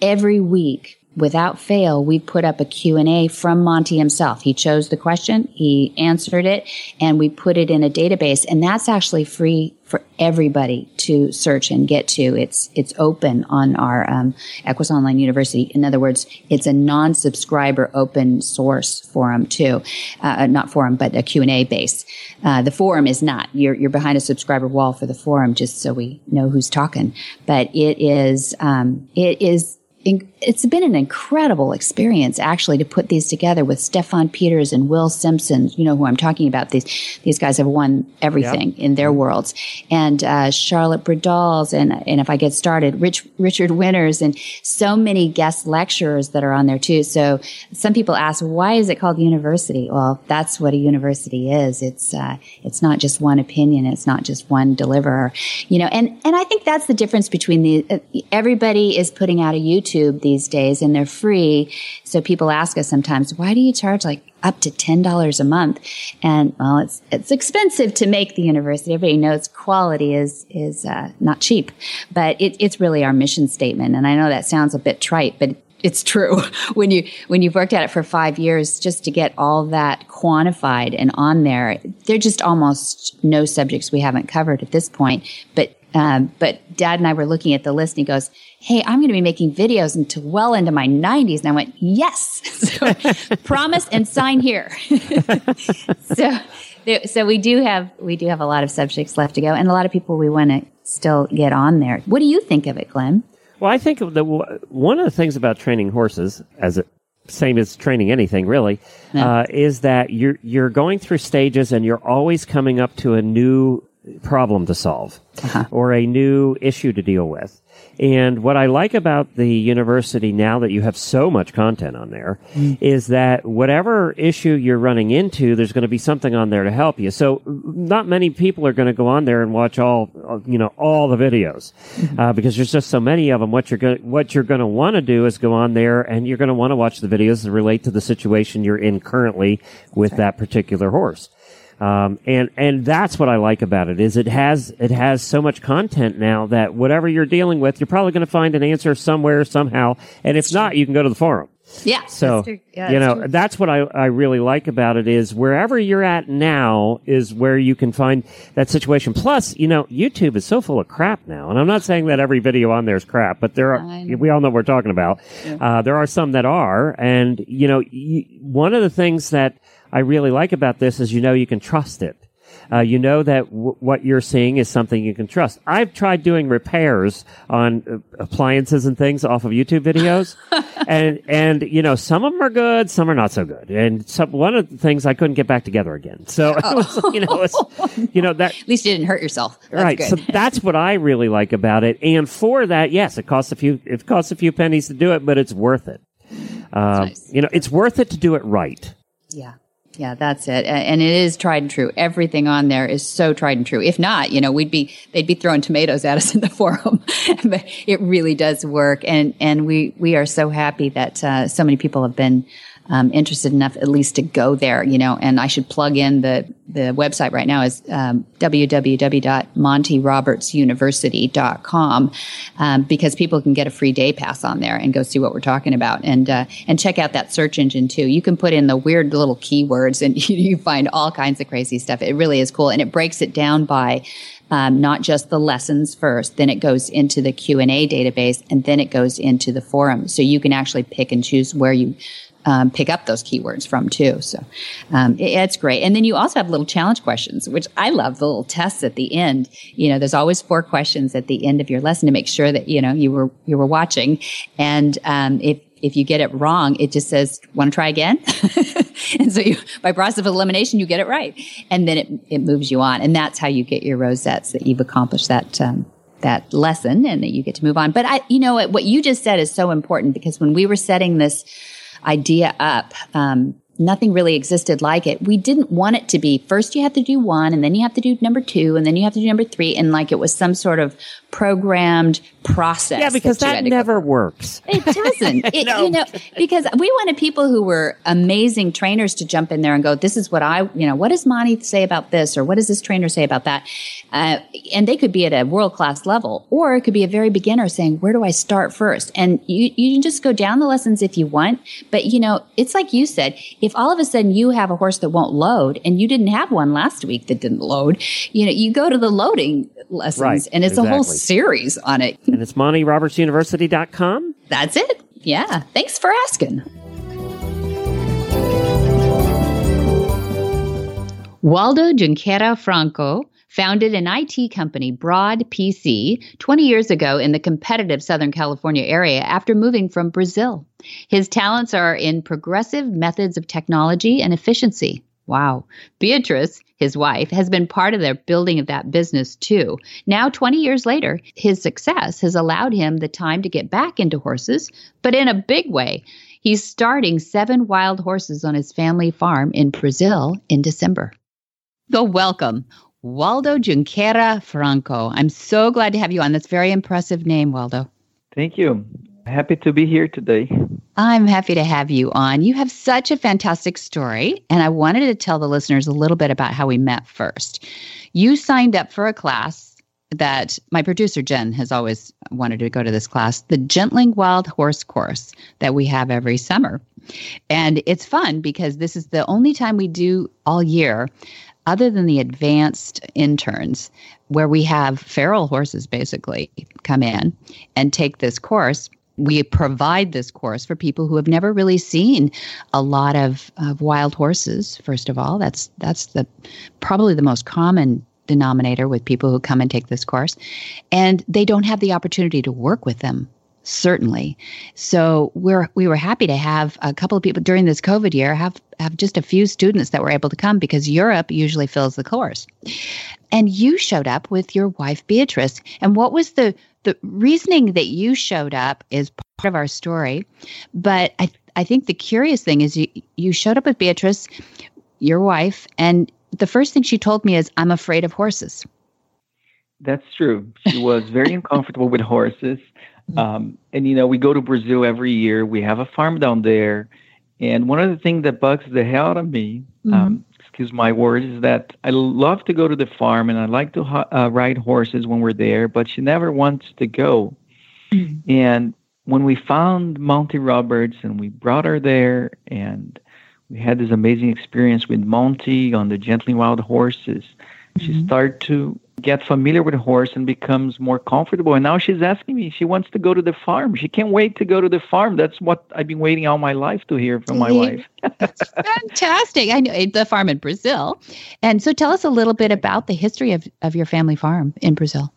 every week without fail we put up a q&a from monty himself. He chose the question he answered it and we put it in a database. And that's actually free for everybody to search and get to. It's it's open on our um, equus online university. In other words it's a non-subscriber open source forum too uh, not forum but a q&a base. Uh, the forum is not. You're, you're behind a subscriber wall for the forum just so we know who's talking. But it is um, it is it's been an incredible experience actually to put these together with Steffen Peters and Will Simpson. You know who I'm talking about. These these guys have won everything in their worlds, and uh, Charlotte Bredahls, and and if I get started, Rich Richard Winters, and so many guest lecturers that are on there too. So some people ask, why is it called university? Well, that's what a university is. It's uh, it's not just one opinion. It's not just one deliverer. You know, and and I think that's the difference between the uh, everybody is putting out a YouTube these days and they're free. So people ask us sometimes, why do you charge like up to $10 a month? And well, it's, it's expensive to make the university. Everybody knows quality is, is, uh, not cheap, but it, it's really our mission statement. And I know that sounds a bit trite, but it's true when you when you've worked at it for five years just to get all that quantified and on there there are just almost no subjects we haven't covered at this point but um, but dad and i were looking at the list and he goes hey i'm going to be making videos until well into my 90s and i went yes. So promise and sign here. So so we do have we do have a lot of subjects left to go and a lot of people we want to still get on there. What do you think of it glenn? Well, I think that one of the things about training horses, as it same as training anything really, uh, is that you're you're going through stages and you're always coming up to a new problem to solve uh-huh. or a new issue to deal with. And what I like about the university now that you have so much content on there mm. is that whatever issue you're running into, there's going to be something on there to help you. So not many people are going to go on there and watch all, you know, all the videos, mm-hmm. uh, because there's just so many of them. What you're going, what you're going to want to do is go on there and you're going to want to watch the videos that relate to the situation you're in currently with that particular horse. Um, and, and that's what I like about it is it has, it has so much content now that whatever you're dealing with, you're probably going to find an answer somewhere, somehow. And if not, you can go to the forum. yeah So. Yeah, you know, true. that's what I, I really like about it is wherever you're at now is where you can find that situation. Plus, you know, YouTube is so full of crap now. And I'm not saying that every video on there is crap, but there are, we all know what we're talking about. Uh, there are some that are. And, you know, y one of the things that I really like about this is, you know, you can trust it. Uh, you know that w- what you're seeing is something you can trust. I've tried doing repairs on uh, appliances and things off of YouTube videos, and and you know some of them are good, some are not so good. And some, one of the things I couldn't get back together again. So it was, you know, it's, you know that At least you didn't hurt yourself. That's right. good. So that's what I really like about it. And for that, yes, it costs a few. It costs a few pennies to do it, but it's worth it. Um, nice. You know, it's worth it to do it right. Yeah. Yeah, that's it. And it is tried and true. Everything on there is so tried and true. If not, you know, we'd be they'd be throwing tomatoes at us in the forum. but it really does work and and we we are so happy that uh, so many people have been um, interested enough at least to go there, you know, and I should plug in the, the website right now is um, www.montyrobertsuniversity.com um, because people can get a free day pass on there and go see what we're talking about and uh, and check out that search engine too. You can put in the weird little keywords and you, you find all kinds of crazy stuff. It really is cool and it breaks it down by um, not just the lessons first then it goes into the q&a database and then it goes into the forum so you can actually pick and choose where you um, pick up those keywords from too so um, it- it's great and then you also have little challenge questions which i love the little tests at the end you know there's always four questions at the end of your lesson to make sure that you know you were you were watching and um, if if you get it wrong, it just says, want to try again? and so you, by process of elimination, you get it right. And then it, it moves you on. And that's how you get your rosettes that you've accomplished that, um, that lesson and that you get to move on. But I, you know, what, what you just said is so important because when we were setting this idea up, um, nothing really existed like it. We didn't want it to be first you have to do one and then you have to do number two and then you have to do number three. And like it was some sort of programmed process. Yeah, because that go never works. it doesn't. It, You know, because we wanted people who were amazing trainers to jump in there and go, "This is what I, you know, what does Monty say about this, or what does this trainer say about that?" Uh, and they could be at a world class level, or it could be a very beginner saying, "Where do I start first? And you you can just go down the lessons if you want, but you know, it's like you said, if all of a sudden you have a horse that won't load, and you didn't have one last week that didn't load, you know, you go to the loading lessons, Right, and it's a whole series on it. And it's MontyRobertsUniversity.com. That's it. Yeah. Thanks for asking. Waldo Junqueira Franco founded an IT company, Broad PC, 20 years ago in the competitive Southern California area after moving from Brazil. His talents are in progressive methods of technology and efficiency. Wow. Beatrice, his wife, has been part of their building of that business too. Now, 20 years later, his success has allowed him the time to get back into horses, but in a big way. He's starting seven wild horses on his family farm in Brazil in December. So, welcome, Waldo Junqueira Franco. I'm so glad to have you on. That's very impressive name, Waldo. Thank you. Happy to be here today. I'm happy to have you on. You have such a fantastic story, and I wanted to tell the listeners a little bit about how we met first. You signed up for a class that my producer Jen has always wanted to go to this class, the Gentling Wild Horse course that we have every summer. And it's fun because this is the only time we do all year, other than the advanced interns, where we have feral horses basically come in and take this course we provide this course for people who have never really seen a lot of, of wild horses first of all. That's that's the probably the most common denominator with people who come and take this course. And they don't have the opportunity to work with them certainly. So we're we were happy to have a couple of people during this covid year have have just a few students that were able to come because europe usually fills the course. And you showed up with your wife beatrice. And what was the the reasoning that you showed up is part of our story but i i think the curious thing is you you showed up with beatrice your wife and the first thing she told me is i'm afraid of horses That's true. She was very uncomfortable with horses. Um, and, you know, we go to Brazil every year. We have a farm down there. And one of the things that bugs the hell out of me, um, excuse my words, is that I love to go to the farm and I like to ho- uh, ride horses when we're there, but she never wants to go. And when we found Monty Roberts and we brought her there and we had this amazing experience with Monty on the Gently Wild Horses, she started to get familiar with the horse and becomes more comfortable. And now she's asking me, she wants to go to the farm. She can't wait to go to the farm. That's what I've been waiting all my life to hear from my wife. Fantastic. I know the farm in Brazil. And so tell us a little bit about the history of, of your family farm in Brazil.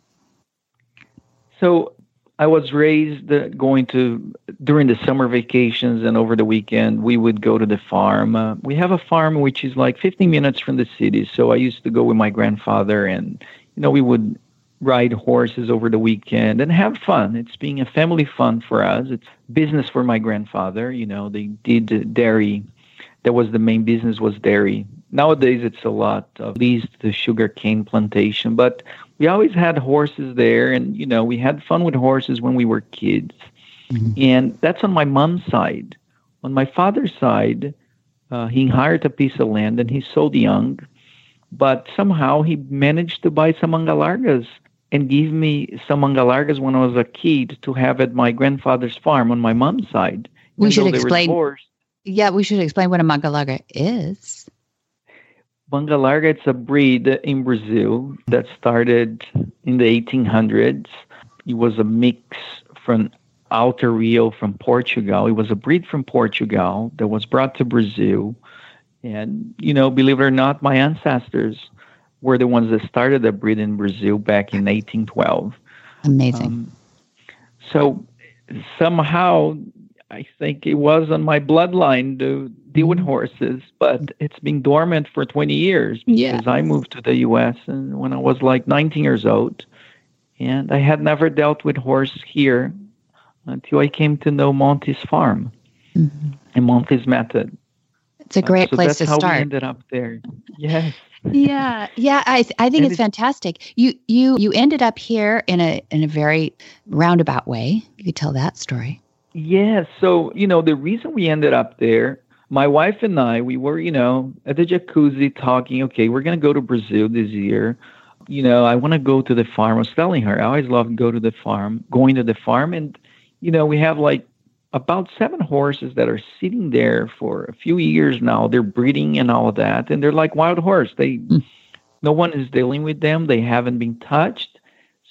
So I was raised uh, going to during the summer vacations and over the weekend. We would go to the farm. Uh, we have a farm which is like 15 minutes from the city. So I used to go with my grandfather, and you know we would ride horses over the weekend and have fun. It's being a family fun for us. It's business for my grandfather. You know they did dairy. That was the main business was dairy. Nowadays it's a lot of least the sugar cane plantation, but we always had horses there and you know we had fun with horses when we were kids mm-hmm. and that's on my mom's side on my father's side uh, he hired a piece of land and he sold young but somehow he managed to buy some mangalargas and give me some mangalargas when i was a kid to have at my grandfather's farm on my mom's side we should explain yeah we should explain what a mangalarga is Mangalarga, it's a breed in Brazil that started in the 1800s. It was a mix from Alter Real from Portugal. It was a breed from Portugal that was brought to Brazil. And, you know, believe it or not, my ancestors were the ones that started the breed in Brazil back in 1812. Amazing. Um, so somehow I think it was on my bloodline to deal with mm-hmm. horses, but it's been dormant for 20 years yeah. because I moved to the U.S. and when I was like 19 years old, and I had never dealt with horse here until I came to know Monty's farm mm-hmm. and Monty's method. It's a great uh, so place to start. That's how we ended up there. Yes. yeah, yeah. I I think it's, fantastic. You you you ended up here in a in a very roundabout way. You could tell that story. Yeah. So, you know, the reason we ended up there, my wife and I, we were, you know, at the jacuzzi talking, okay, we're going to go to Brazil this year. You know, I want to go to the farm. I was telling her, I always love to go to the farm, going to the farm. And, you know, we have like about seven horses that are sitting there for a few years now. They're breeding and all of that. And they're like wild horse. They, mm. no one is dealing with them. They haven't been touched.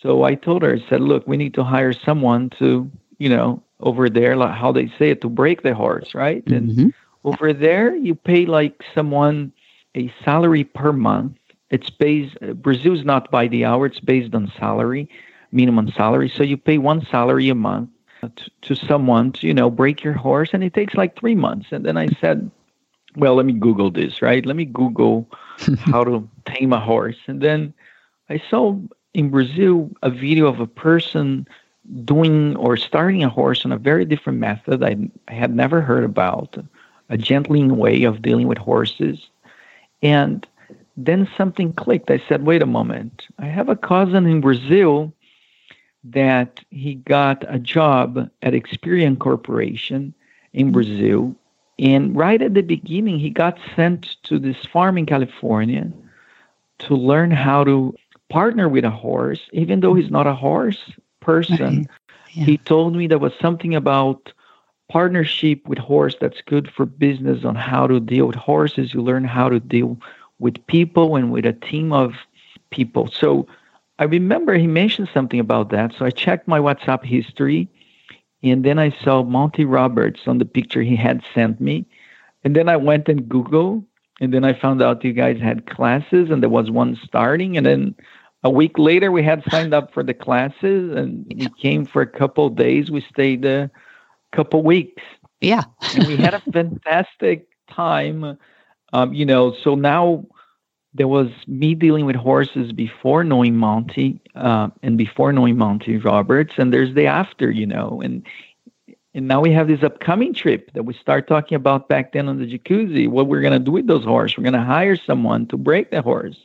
So I told her, I said, look, we need to hire someone to, you know, over there, like how they say it, to break the horse, right? Mm-hmm. And over there, you pay like someone a salary per month. It's based, Brazil's not by the hour, it's based on salary, minimum salary. So you pay one salary a month Uh, to, to someone to, you know, break your horse, and it takes like three months. And then I said, well, let me Google this, right? Let me Google how to tame a horse. And then I saw in Brazil a video of a person doing or starting a horse on a very different method I, I had never heard about, a gentling way of dealing with horses. And then something clicked. I said, wait a moment. I have a cousin in Brazil that he got a job at Experian Corporation in mm-hmm. Brazil. And right at the beginning, he got sent to this farm in California to learn how to partner with a horse, even though he's not a horse person. Yeah. He told me there was something about partnership with horse that's good for business on how to deal with horses. You learn how to deal with people and with a team of people. So I remember he mentioned something about that. So I checked my WhatsApp history and then I saw Monty Roberts on the picture he had sent me. And then I went and Google and then I found out you guys had classes and there was one starting and then a week later we had signed up for the classes and we came for a couple days we stayed a couple weeks yeah and we had a fantastic time um, you know so now there was me dealing with horses before knowing monty uh, and before knowing monty roberts and there's the after you know and and now we have this upcoming trip that we start talking about back then on the jacuzzi what we're to do with those horses we're to hire someone to break the horse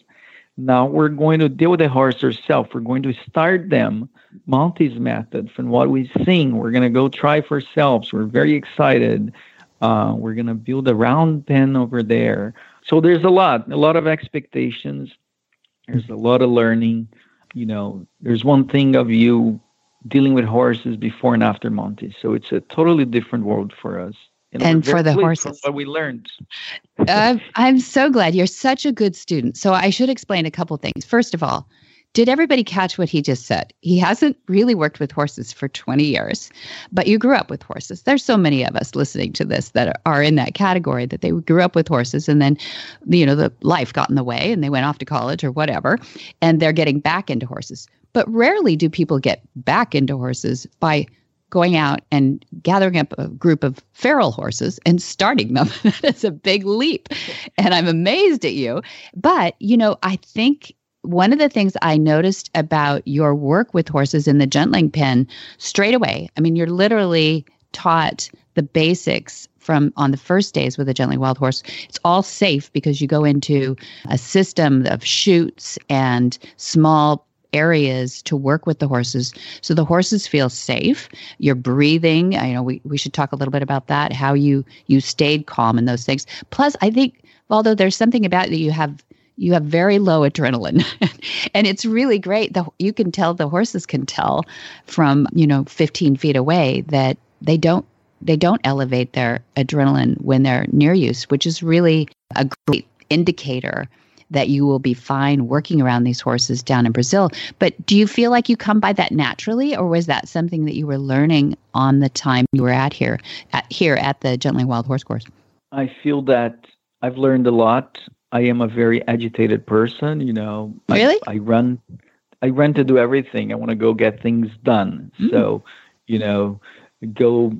now we're going to deal with the horse ourselves. We're going to start them Monty's method from what we've seen. We're to go try for ourselves. We're very excited. Uh, we're to build a round pen over there. So there's a lot, a lot of expectations. There's a lot of learning. You know, there's one thing of you dealing with horses before and after Monty. So it's a totally different world for us and, for the horses. What we learned. uh, I'm so glad you're such a good student. So I should explain a couple things. First of all, did everybody catch what he just said? He hasn't really worked with horses for 20 years, but you grew up with horses. There's so many of us listening to this that are in that category that they grew up with horses and then, you know, the life got in the way and they went off to college or whatever, and they're getting back into horses. But rarely do people get back into horses by going out and gathering up a group of feral horses and starting them. That's a big leap. And I'm amazed at you. But, you know, I think one of the things I noticed about your work with horses in the gentling pen straight away, I mean, you're literally taught the basics from on the first days with a gently wild horse. It's all safe because you go into a system of chutes and small areas to work with the horses. So the horses feel safe. You're breathing. I know we, we should talk a little bit about that how you you stayed calm in those things. Plus i think although there's something about that you have you have very low adrenaline and it's really great the, you can tell the horses can tell from you know 15 feet away that they don't they don't elevate their adrenaline when they're near you which is really a great indicator that you will be fine working around these horses down in Brazil. But do you feel like you come by that naturally, or was that something that you were learning on the time you were at here, at here at the Gently Wild Horse Course? I feel that I've learned a lot I am a very agitated person. You know, really, I, I run, I run to do everything. I want to go get things done. Mm. So, you know, go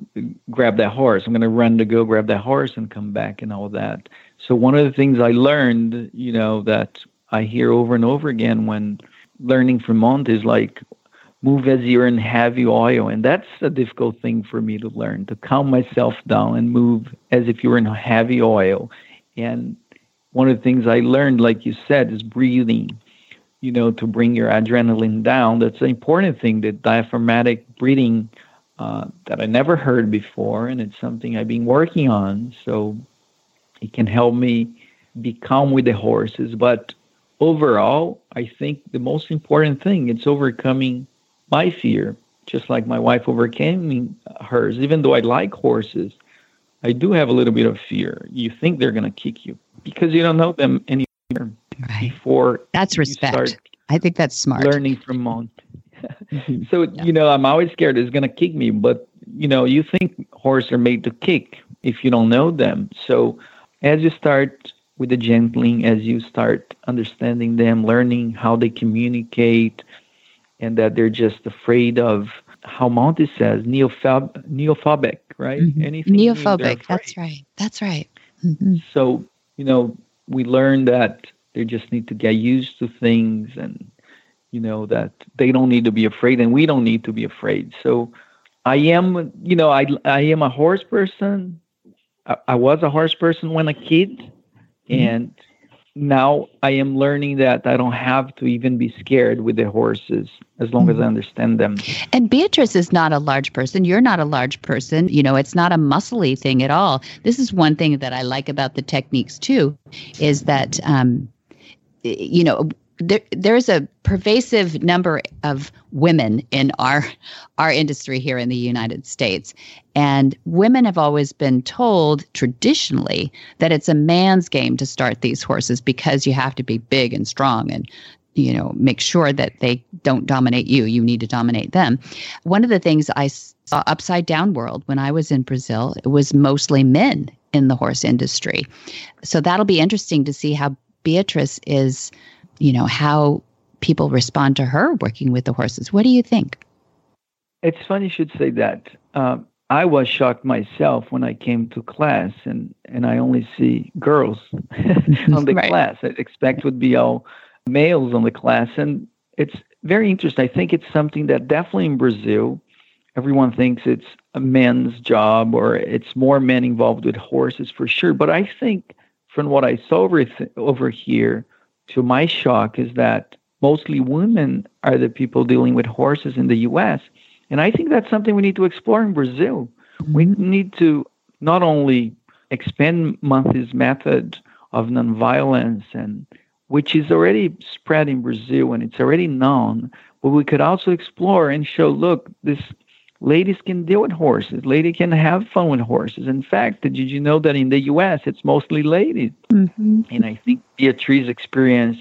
grab that horse. I'm going to run to go grab that horse and come back and all that. So one of the things I learned, you know, that I hear over and over again when learning from Monty is like move as you're in heavy oil and that's a difficult thing for me to learn to calm myself down and move as if you were in heavy oil and one of the things I learned, like you said, is breathing, you know, to bring your adrenaline down. That's an important thing, the diaphragmatic breathing uh, that I never heard before. And it's something I've been working on. So it can help me be calm with the horses. But overall, I think the most important thing is overcoming my fear, just like my wife overcame hers. Even though I like horses, I do have a little bit of fear. You think they're going to kick you because you don't know them anymore right. before. That's respect. I think that's smart. Learning from Mont. so yeah. you know, I'm always scared it's going to kick me, but you know, you think horses are made to kick if you don't know them. So as you start with the gentling, as you start understanding them, learning how they communicate, and that they're just afraid of how Monty says neophob- neophobic, right? Mm-hmm. Anything neophobic. That's right. That's right. Mm-hmm. So you know, we learn that they just need to get used to things and, you know, that they don't need to be afraid and we don't need to be afraid. So I am, you know, I, I am a horse person. I, I was a horse person when a kid. Mm-hmm. And now I am learning that I don't have to even be scared with the horses as long as I mm-hmm. understand them. And Beatrice is not a large person. You're not a large person. You know, it's not a muscly thing at all. This is one thing that I like about the techniques too, is that, um, you know, there, there's a pervasive number of women in our our industry here in the United States, and women have always been told traditionally that it's a man's game to start these horses because you have to be big and strong and you know make sure that they don't dominate you. You need to dominate them. One of the things I saw upside down world when I was in Brazil, it was mostly men in the horse industry. So that'll be interesting to see how Beatrice is you know, how people respond to her working with the horses. What do you think? It's funny you should say that. Uh, I was shocked myself when I came to class and, and I only see girls on the right. class. I expect would be all males on the class. And it's very interesting. I think it's something that definitely in Brazil, everyone thinks it's a men's job or it's more men involved with horses for sure. But I think from what I saw over, th- over here, to my shock, is that mostly women are the people dealing with horses in the US. And I think that's something we need to explore in Brazil. We mm-hmm. need to not only expand Monty's method of nonviolence and which is already spread in Brazil and it's already known, but we could also explore and show, look, this ladies can deal with horses. Ladies can have fun with horses. In fact, did you know that in the U.S. it's mostly ladies? Mm-hmm. And I think Beatrice's experience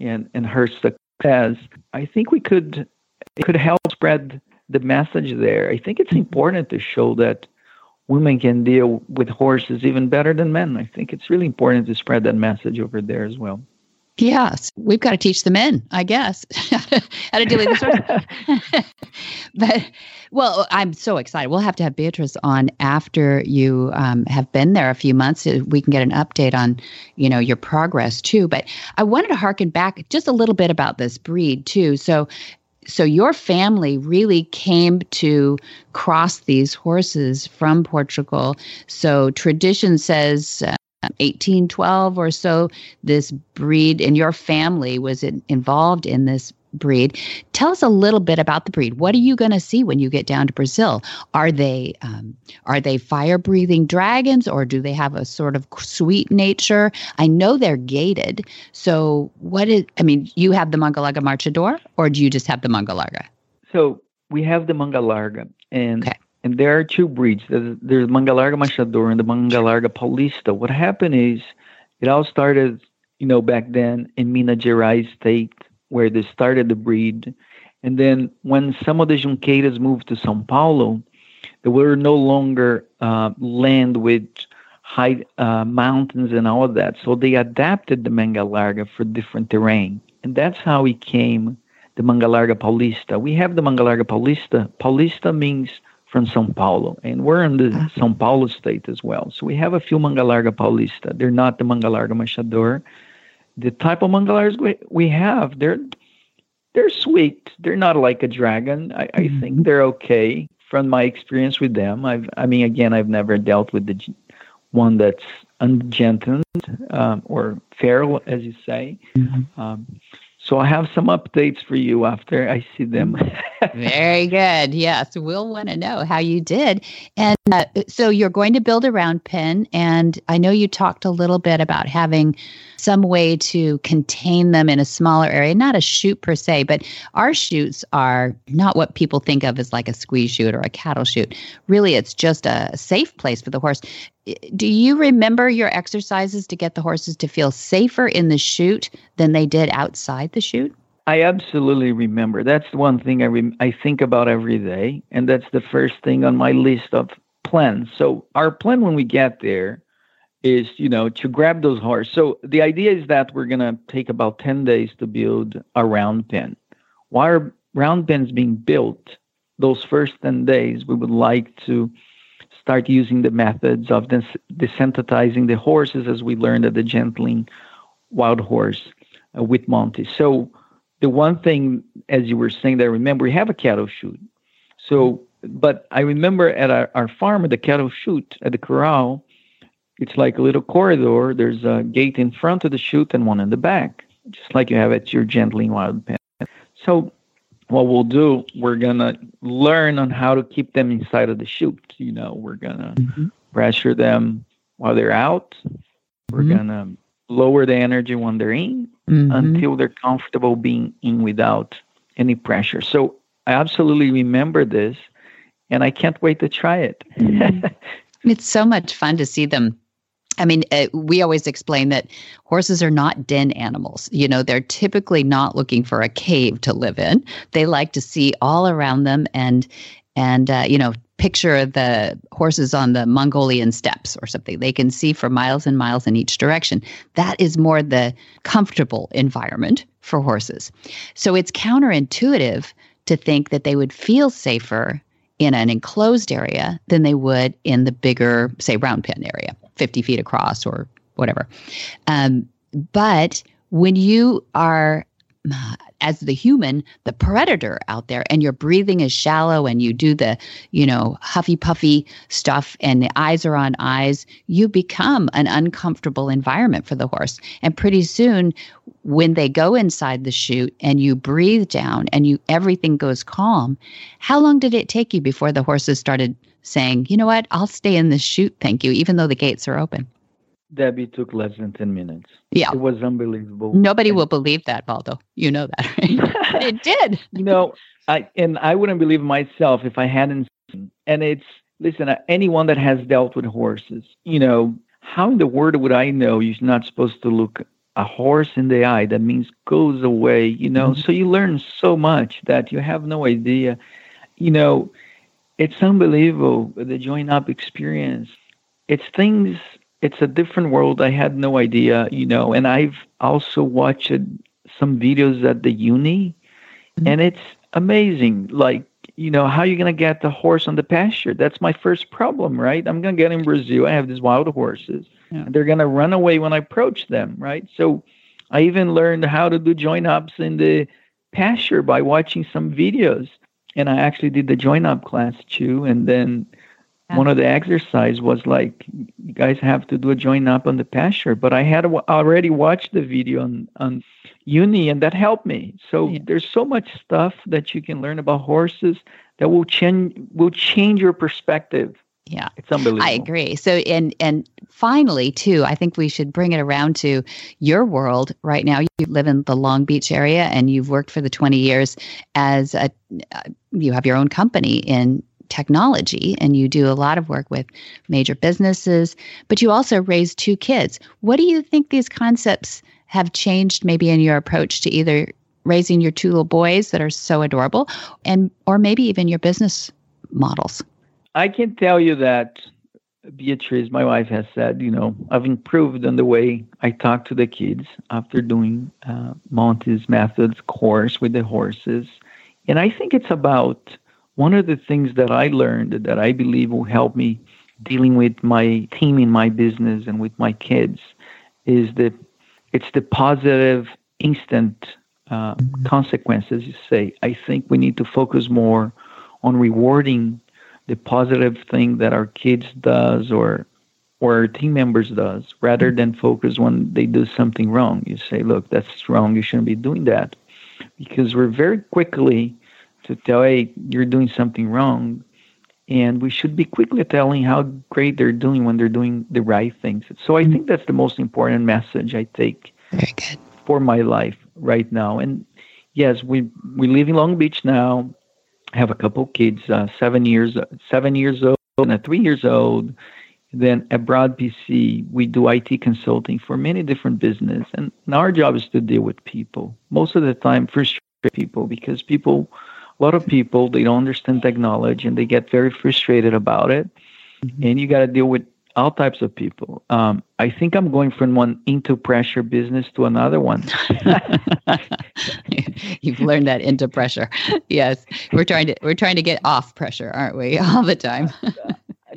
and, and her success, I think we could it could help spread the message there. I think it's important to show that women can deal with horses even better than men. I think it's really important to spread that message over there as well. Yes, we've got to teach the men, I guess, how to deal with this. but well, I'm so excited. We'll have to have Beatrice on after you um, have been there a few months. We can get an update on, you know, your progress too. But I wanted to harken back just a little bit about this breed too. So so your family really came to cross these horses from Portugal. So tradition says uh, 1812 or so, this breed and your family was in, involved in this breed. Tell us a little bit about the breed. What are you going to see when you get down to Brazil? Are they um, are they fire breathing dragons, or do they have a sort of sweet nature? I know they're gated. So what is? I mean, you have the Mangalarga Marchador, or do you just have the Mangalarga? So we have the Mangalarga, and okay. And there are two breeds. There's, there's Mangalarga Marchador and the Mangalarga Paulista. What happened is, it all started, you know, back then in Minas Gerais state where they started the breed. And then when some of the Junqueiras moved to Sao Paulo, there were no longer uh, land with high uh, mountains and all of that. So they adapted the mangalarga for different terrain. And that's how it came the mangalarga paulista. We have the mangalarga paulista. Paulista means from Sao Paulo, and we're in the uh-huh. Sao Paulo state as well. So we have a few mangalarga paulista. They're not the mangalarga marchador the type of mangalars we, we have, they're they're sweet. They're not like a dragon. I, I mm-hmm. think they're okay from my experience with them. I've, I mean, again, I've never dealt with the one that's ungentled um, or feral, as you say. Mm-hmm. Um, so I have some updates for you after I see them. Very good. Yes, we'll want to know how you did. And uh, so you're going to build a round pen, and I know you talked a little bit about having some way to contain them in a smaller area, not a chute per se, but our chutes are not what people think of as like a squeeze chute or a cattle chute. Really, it's just a safe place for the horse. Do you remember your exercises to get the horses to feel safer in the chute than they did outside the chute? I absolutely remember. That's the one thing I rem- I think about every day, and that's the first thing on my list of plans. So our plan when we get there is you know to grab those horses so the idea is that we're going to take about 10 days to build a round pen while round pens being built those first 10 days we would like to start using the methods of des- desensitizing the horses as we learned at the gentling wild horse uh, with monty so the one thing as you were saying that I remember we have a cattle chute so but i remember at our, our farm at the cattle chute at the corral it's like a little corridor. There's a gate in front of the chute and one in the back, just like you have at your gentling wild pen. So what we'll do, we're gonna learn on how to keep them inside of the chute. You know, we're gonna mm-hmm. pressure them while they're out. We're mm-hmm. gonna lower the energy when they're in mm-hmm. until they're comfortable being in without any pressure. So I absolutely remember this, and I can't wait to try it. Mm-hmm. it's so much fun to see them I mean, uh, we always explain that horses are not den animals. You know, they're typically not looking for a cave to live in. They like to see all around them and and uh, you know, picture the horses on the Mongolian steppes or something. They can see for miles and miles in each direction. That is more the comfortable environment for horses. So it's counterintuitive to think that they would feel safer in an enclosed area than they would in the bigger, say, round pen area. 50 feet across or whatever. Um, but when you are as the human, the predator out there, and your breathing is shallow and you do the, you know, huffy puffy stuff and the eyes are on eyes, you become an uncomfortable environment for the horse. And pretty soon, when they go inside the chute and you breathe down and you everything goes calm, how long did it take you before the horses started saying, you know what, I'll stay in this chute, thank you, even though the gates are open. Debbie took less than 10 minutes. Yeah. It was unbelievable. Nobody and, will believe that, Valdo. You know that, right? it did. You know, I and I wouldn't believe myself if I hadn't seen. And it's listen, uh, anyone that has dealt with horses, you know, how in the world would I know you're not supposed to look a horse in the eye that means goes away you know mm-hmm. so you learn so much that you have no idea you know it's unbelievable the join up experience. It's things it's a different world. I had no idea you know and i've also watched some videos at the uni mm-hmm. and it's amazing like you know how are you going to get the horse on the pasture. That's my first problem right? I'm going to get in brazil i have these wild horses yeah. and they're going to run away when i approach them right? So i even learned how to do join ups in the pasture by watching some videos and i actually did the join up class too and then yeah. one of the exercise was like you guys have to do a join up on the pasture but i had already watched the video on, on uni and that helped me so yeah. there's so much stuff that you can learn about horses that will change will change your perspective yeah. It's unbelievable. i agree. So and and finally too i think we should bring it around to your world right now. You live in the long beach area and you've worked for the 20 years as a uh, you have your own company in technology and you do a lot of work with major businesses but you also raise two kids. What do you think these concepts have changed maybe in your approach to either raising your two little boys that are so adorable and or maybe even your business models i can tell you that beatrice my wife has said you know i've improved on the way i talk to the kids after doing uh, monty's methods course with the horses. And i think it's about one of the things that i learned that i believe will help me dealing with my team in my business and with my kids is that it's the positive instant uh, consequences you say. I think we need to focus more on rewarding the positive thing that our kids does or or our team members does rather than focus when they do something wrong you say look that's wrong you shouldn't be doing that because we're very quickly to tell hey you're doing something wrong and we should be quickly telling how great they're doing when they're doing the right things. So I think that's the most important message I take for my life right now. And yes, we we live in Long Beach now. I have a couple kids, uh, seven years seven years old and a three years old. Then at Broad PC, we do IT consulting for many different business, and our job is to deal with people. Most of the time, frustrated people because people a lot of people they don't understand technology and they get very frustrated about it mm-hmm. and you got to deal with all types of people. Um, i think i'm going from one into pressure business to another one. You've learned that into pressure. Yes. We're trying to we're trying to get off pressure aren't we all the time?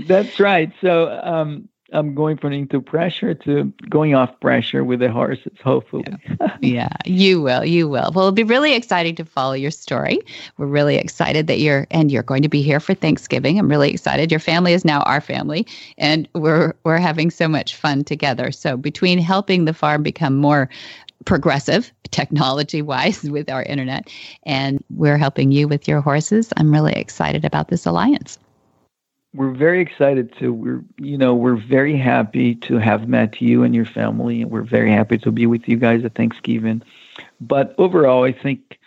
That's right. So um, I'm going from into pressure to going off pressure with the horses, hopefully. Yeah. yeah, you will. You will. Well, it'll be really exciting to follow your story. We're really excited that you're, and you're going to be here for Thanksgiving. I'm really excited. Your family is now our family, and we're we're having so much fun together. So between helping the farm become more progressive technology wise with our internet, and we're helping you with your horses, I'm really excited about this alliance we're very excited to we're you know we're very happy to have met you and your family and we're very happy to be with you guys at thanksgiving but overall i think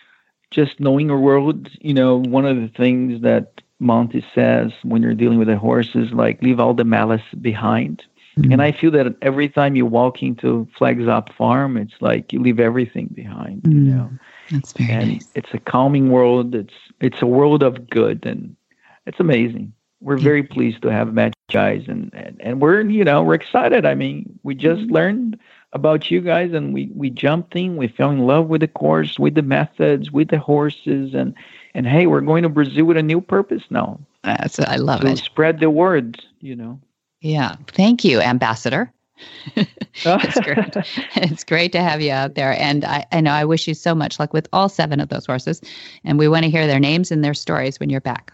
just knowing your world you know one of the things that monty says when you're dealing with a horse is like leave all the malice behind mm-hmm. and i feel that every time you walk into flags up farm it's like you leave everything behind mm-hmm. you know that's very and nice. it's a calming world it's it's a world of good and it's amazing we're very pleased to have you guys and, and, and we're you know we're excited i mean we just mm-hmm. learned about you guys and we we jumped in we fell in love with the course with the methods with the horses and and hey we're going to brazil with a new purpose now That's, i love to it spread the word you know yeah thank you ambassador it's great. It's great to have you out there. And I, I know I wish you so much luck with all seven of those horses. And we want to hear their names and their stories when you're back.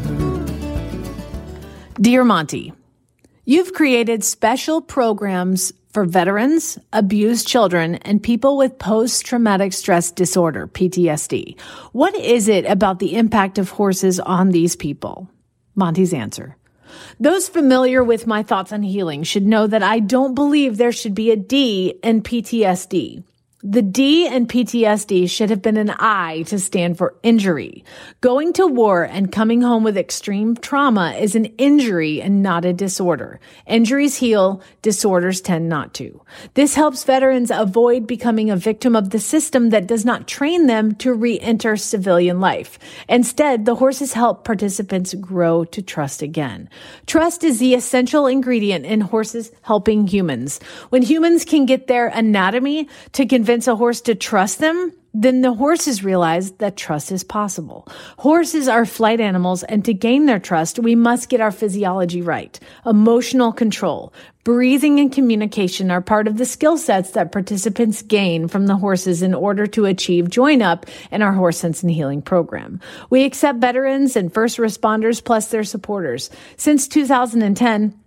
Dear Monty, you've created special programs for veterans, abused children, and people with post traumatic stress disorder, PTSD. What is it about the impact of horses on these people? Monty's answer. Those familiar with my thoughts on healing should know that I don't believe there should be a D in PTSD. The D in PTSD should have been an I to stand for injury. Going to war and coming home with extreme trauma is an injury and not a disorder. Injuries heal, disorders tend not to. This helps veterans avoid becoming a victim of the system that does not train them to re-enter civilian life. Instead, the horses help participants grow to trust again. Trust is the essential ingredient in horses helping humans. When humans can get their anatomy to convince convince a horse to trust them, then the horses realize that trust is possible. Horses are flight animals, and to gain their trust, we must get our physiology right. Emotional control, breathing, and communication are part of the skill sets that participants gain from the horses in order to achieve join up in our Horse Sense and Healing program. We accept veterans and first responders plus their supporters. Since 2010,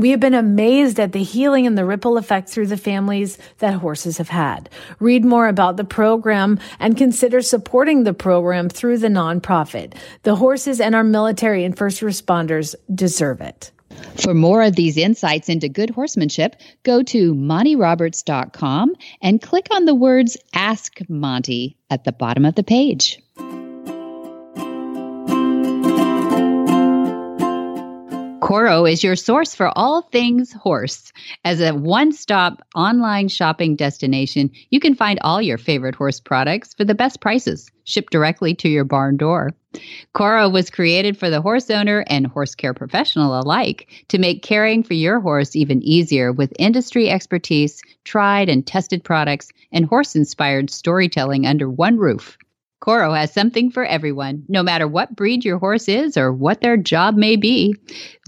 we have been amazed at the healing and the ripple effect through the families that horses have had. Read more about the program and consider supporting the program through the nonprofit. The horses and our military and first responders deserve it. For more of these insights into good horsemanship, go to montyroberts.com and click on the words Ask Monty at the bottom of the page. Corro is your source for all things horse. As a one stop online shopping destination, you can find all your favorite horse products for the best prices, shipped directly to your barn door. Corro was created for the horse owner and horse care professional alike to make caring for your horse even easier with industry expertise, tried and tested products, and horse inspired storytelling under one roof. Corro has something for everyone, no matter what breed your horse is or what their job may be.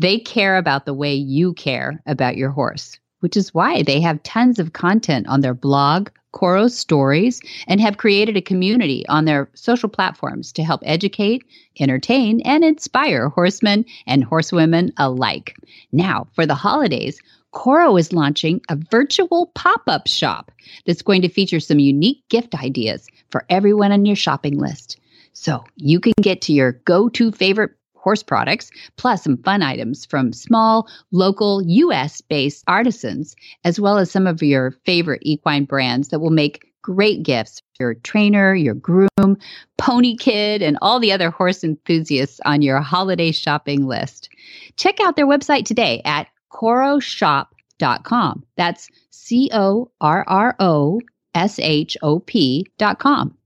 They care about the way you care about your horse, which is why they have tons of content on their blog, Corro Stories, and have created a community on their social platforms to help educate, entertain, and inspire horsemen and horsewomen alike. Now, for the holidays, Corro is launching a virtual pop up shop that's going to feature some unique gift ideas for everyone on your shopping list. So you can get to your go to favorite horse products, plus some fun items from small, local, US based artisans, as well as some of your favorite equine brands that will make great gifts for your trainer, your groom, pony kid, and all the other horse enthusiasts on your holiday shopping list. Check out their website today at corroshop.com. That's C O R R O S H O P.com.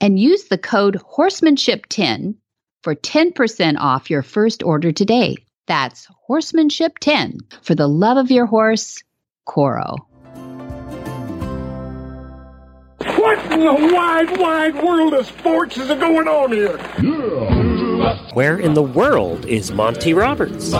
And use the code horsemanship10 for 10% off your first order today. That's horsemanship 10 for the love of your horse, Corro. What in the wide, wide world of sports is going on here? Where in the world is Monty Roberts?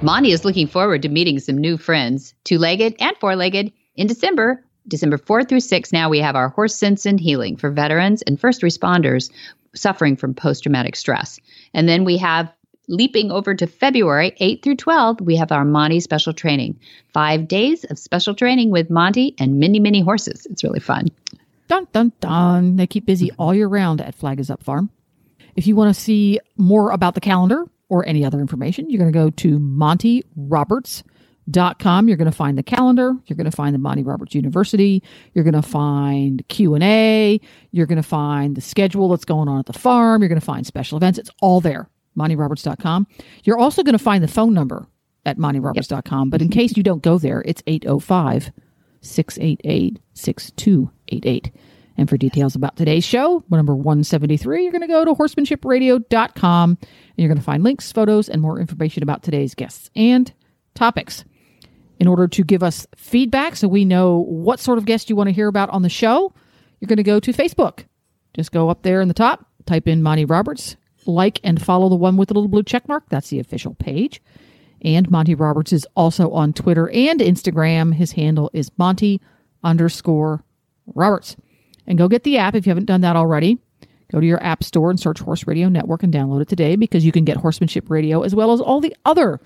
Monty is looking forward to meeting some new friends, two legged and four legged, in December. December 4th through 6th, now we have our Horse Sense and Healing for veterans and first responders suffering from post traumatic stress. And then we have leaping over to February 8th through 12th, we have our Monty special training. Five days of special training with Monty and many, many horses. It's really fun. Dun, dun, dun. They keep busy all year round at Flag is Up Farm. If you want to see more about the calendar or any other information, you're going to go to montyroberts.com. You're going to find the calendar. You're going to find the Monty Roberts University. You're going to find Q&A. You're going to find the schedule that's going on at the farm. You're going to find special events. It's all there, montyroberts.com. You're also going to find the phone number at montyroberts.com. But in case you don't go there, it's 805 688 6288. And for details about today's show, number 173, you're going to go to horsemanshipradio.com you're going to find links, photos, and more information about today's guests and topics. In order to give us feedback so we know what sort of guest you want to hear about on the show, you're going to go to Facebook. Just go up there in the top, type in Monty Roberts, like and follow the one with the little blue check mark. That's the official page. And Monty Roberts is also on Twitter and Instagram. His handle is Monty underscore Roberts. And go get the app if you haven't done that already. Go to your app store and search Horse Radio Network and download it today because you can get Horsemanship Radio as well as all the other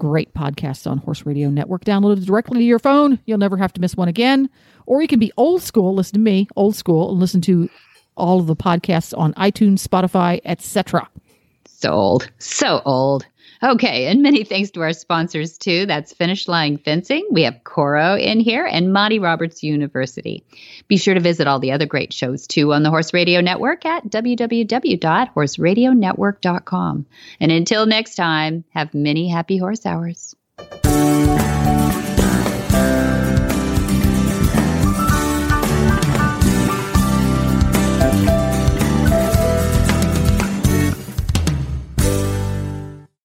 Great podcasts on Horse Radio Network, downloaded directly to your phone. You'll never have to miss one again. Or you can be old school, listen to me, old school, and listen to all of the podcasts on iTunes, Spotify, etc. So old. So old. Okay, and many thanks to our sponsors too. That's Finish Line Fencing. We have Corro in here and Monty Roberts University. Be sure to visit all the other great shows too on the Horse Radio Network at www.horseradionetwork.com. And until next time, have many happy horse hours.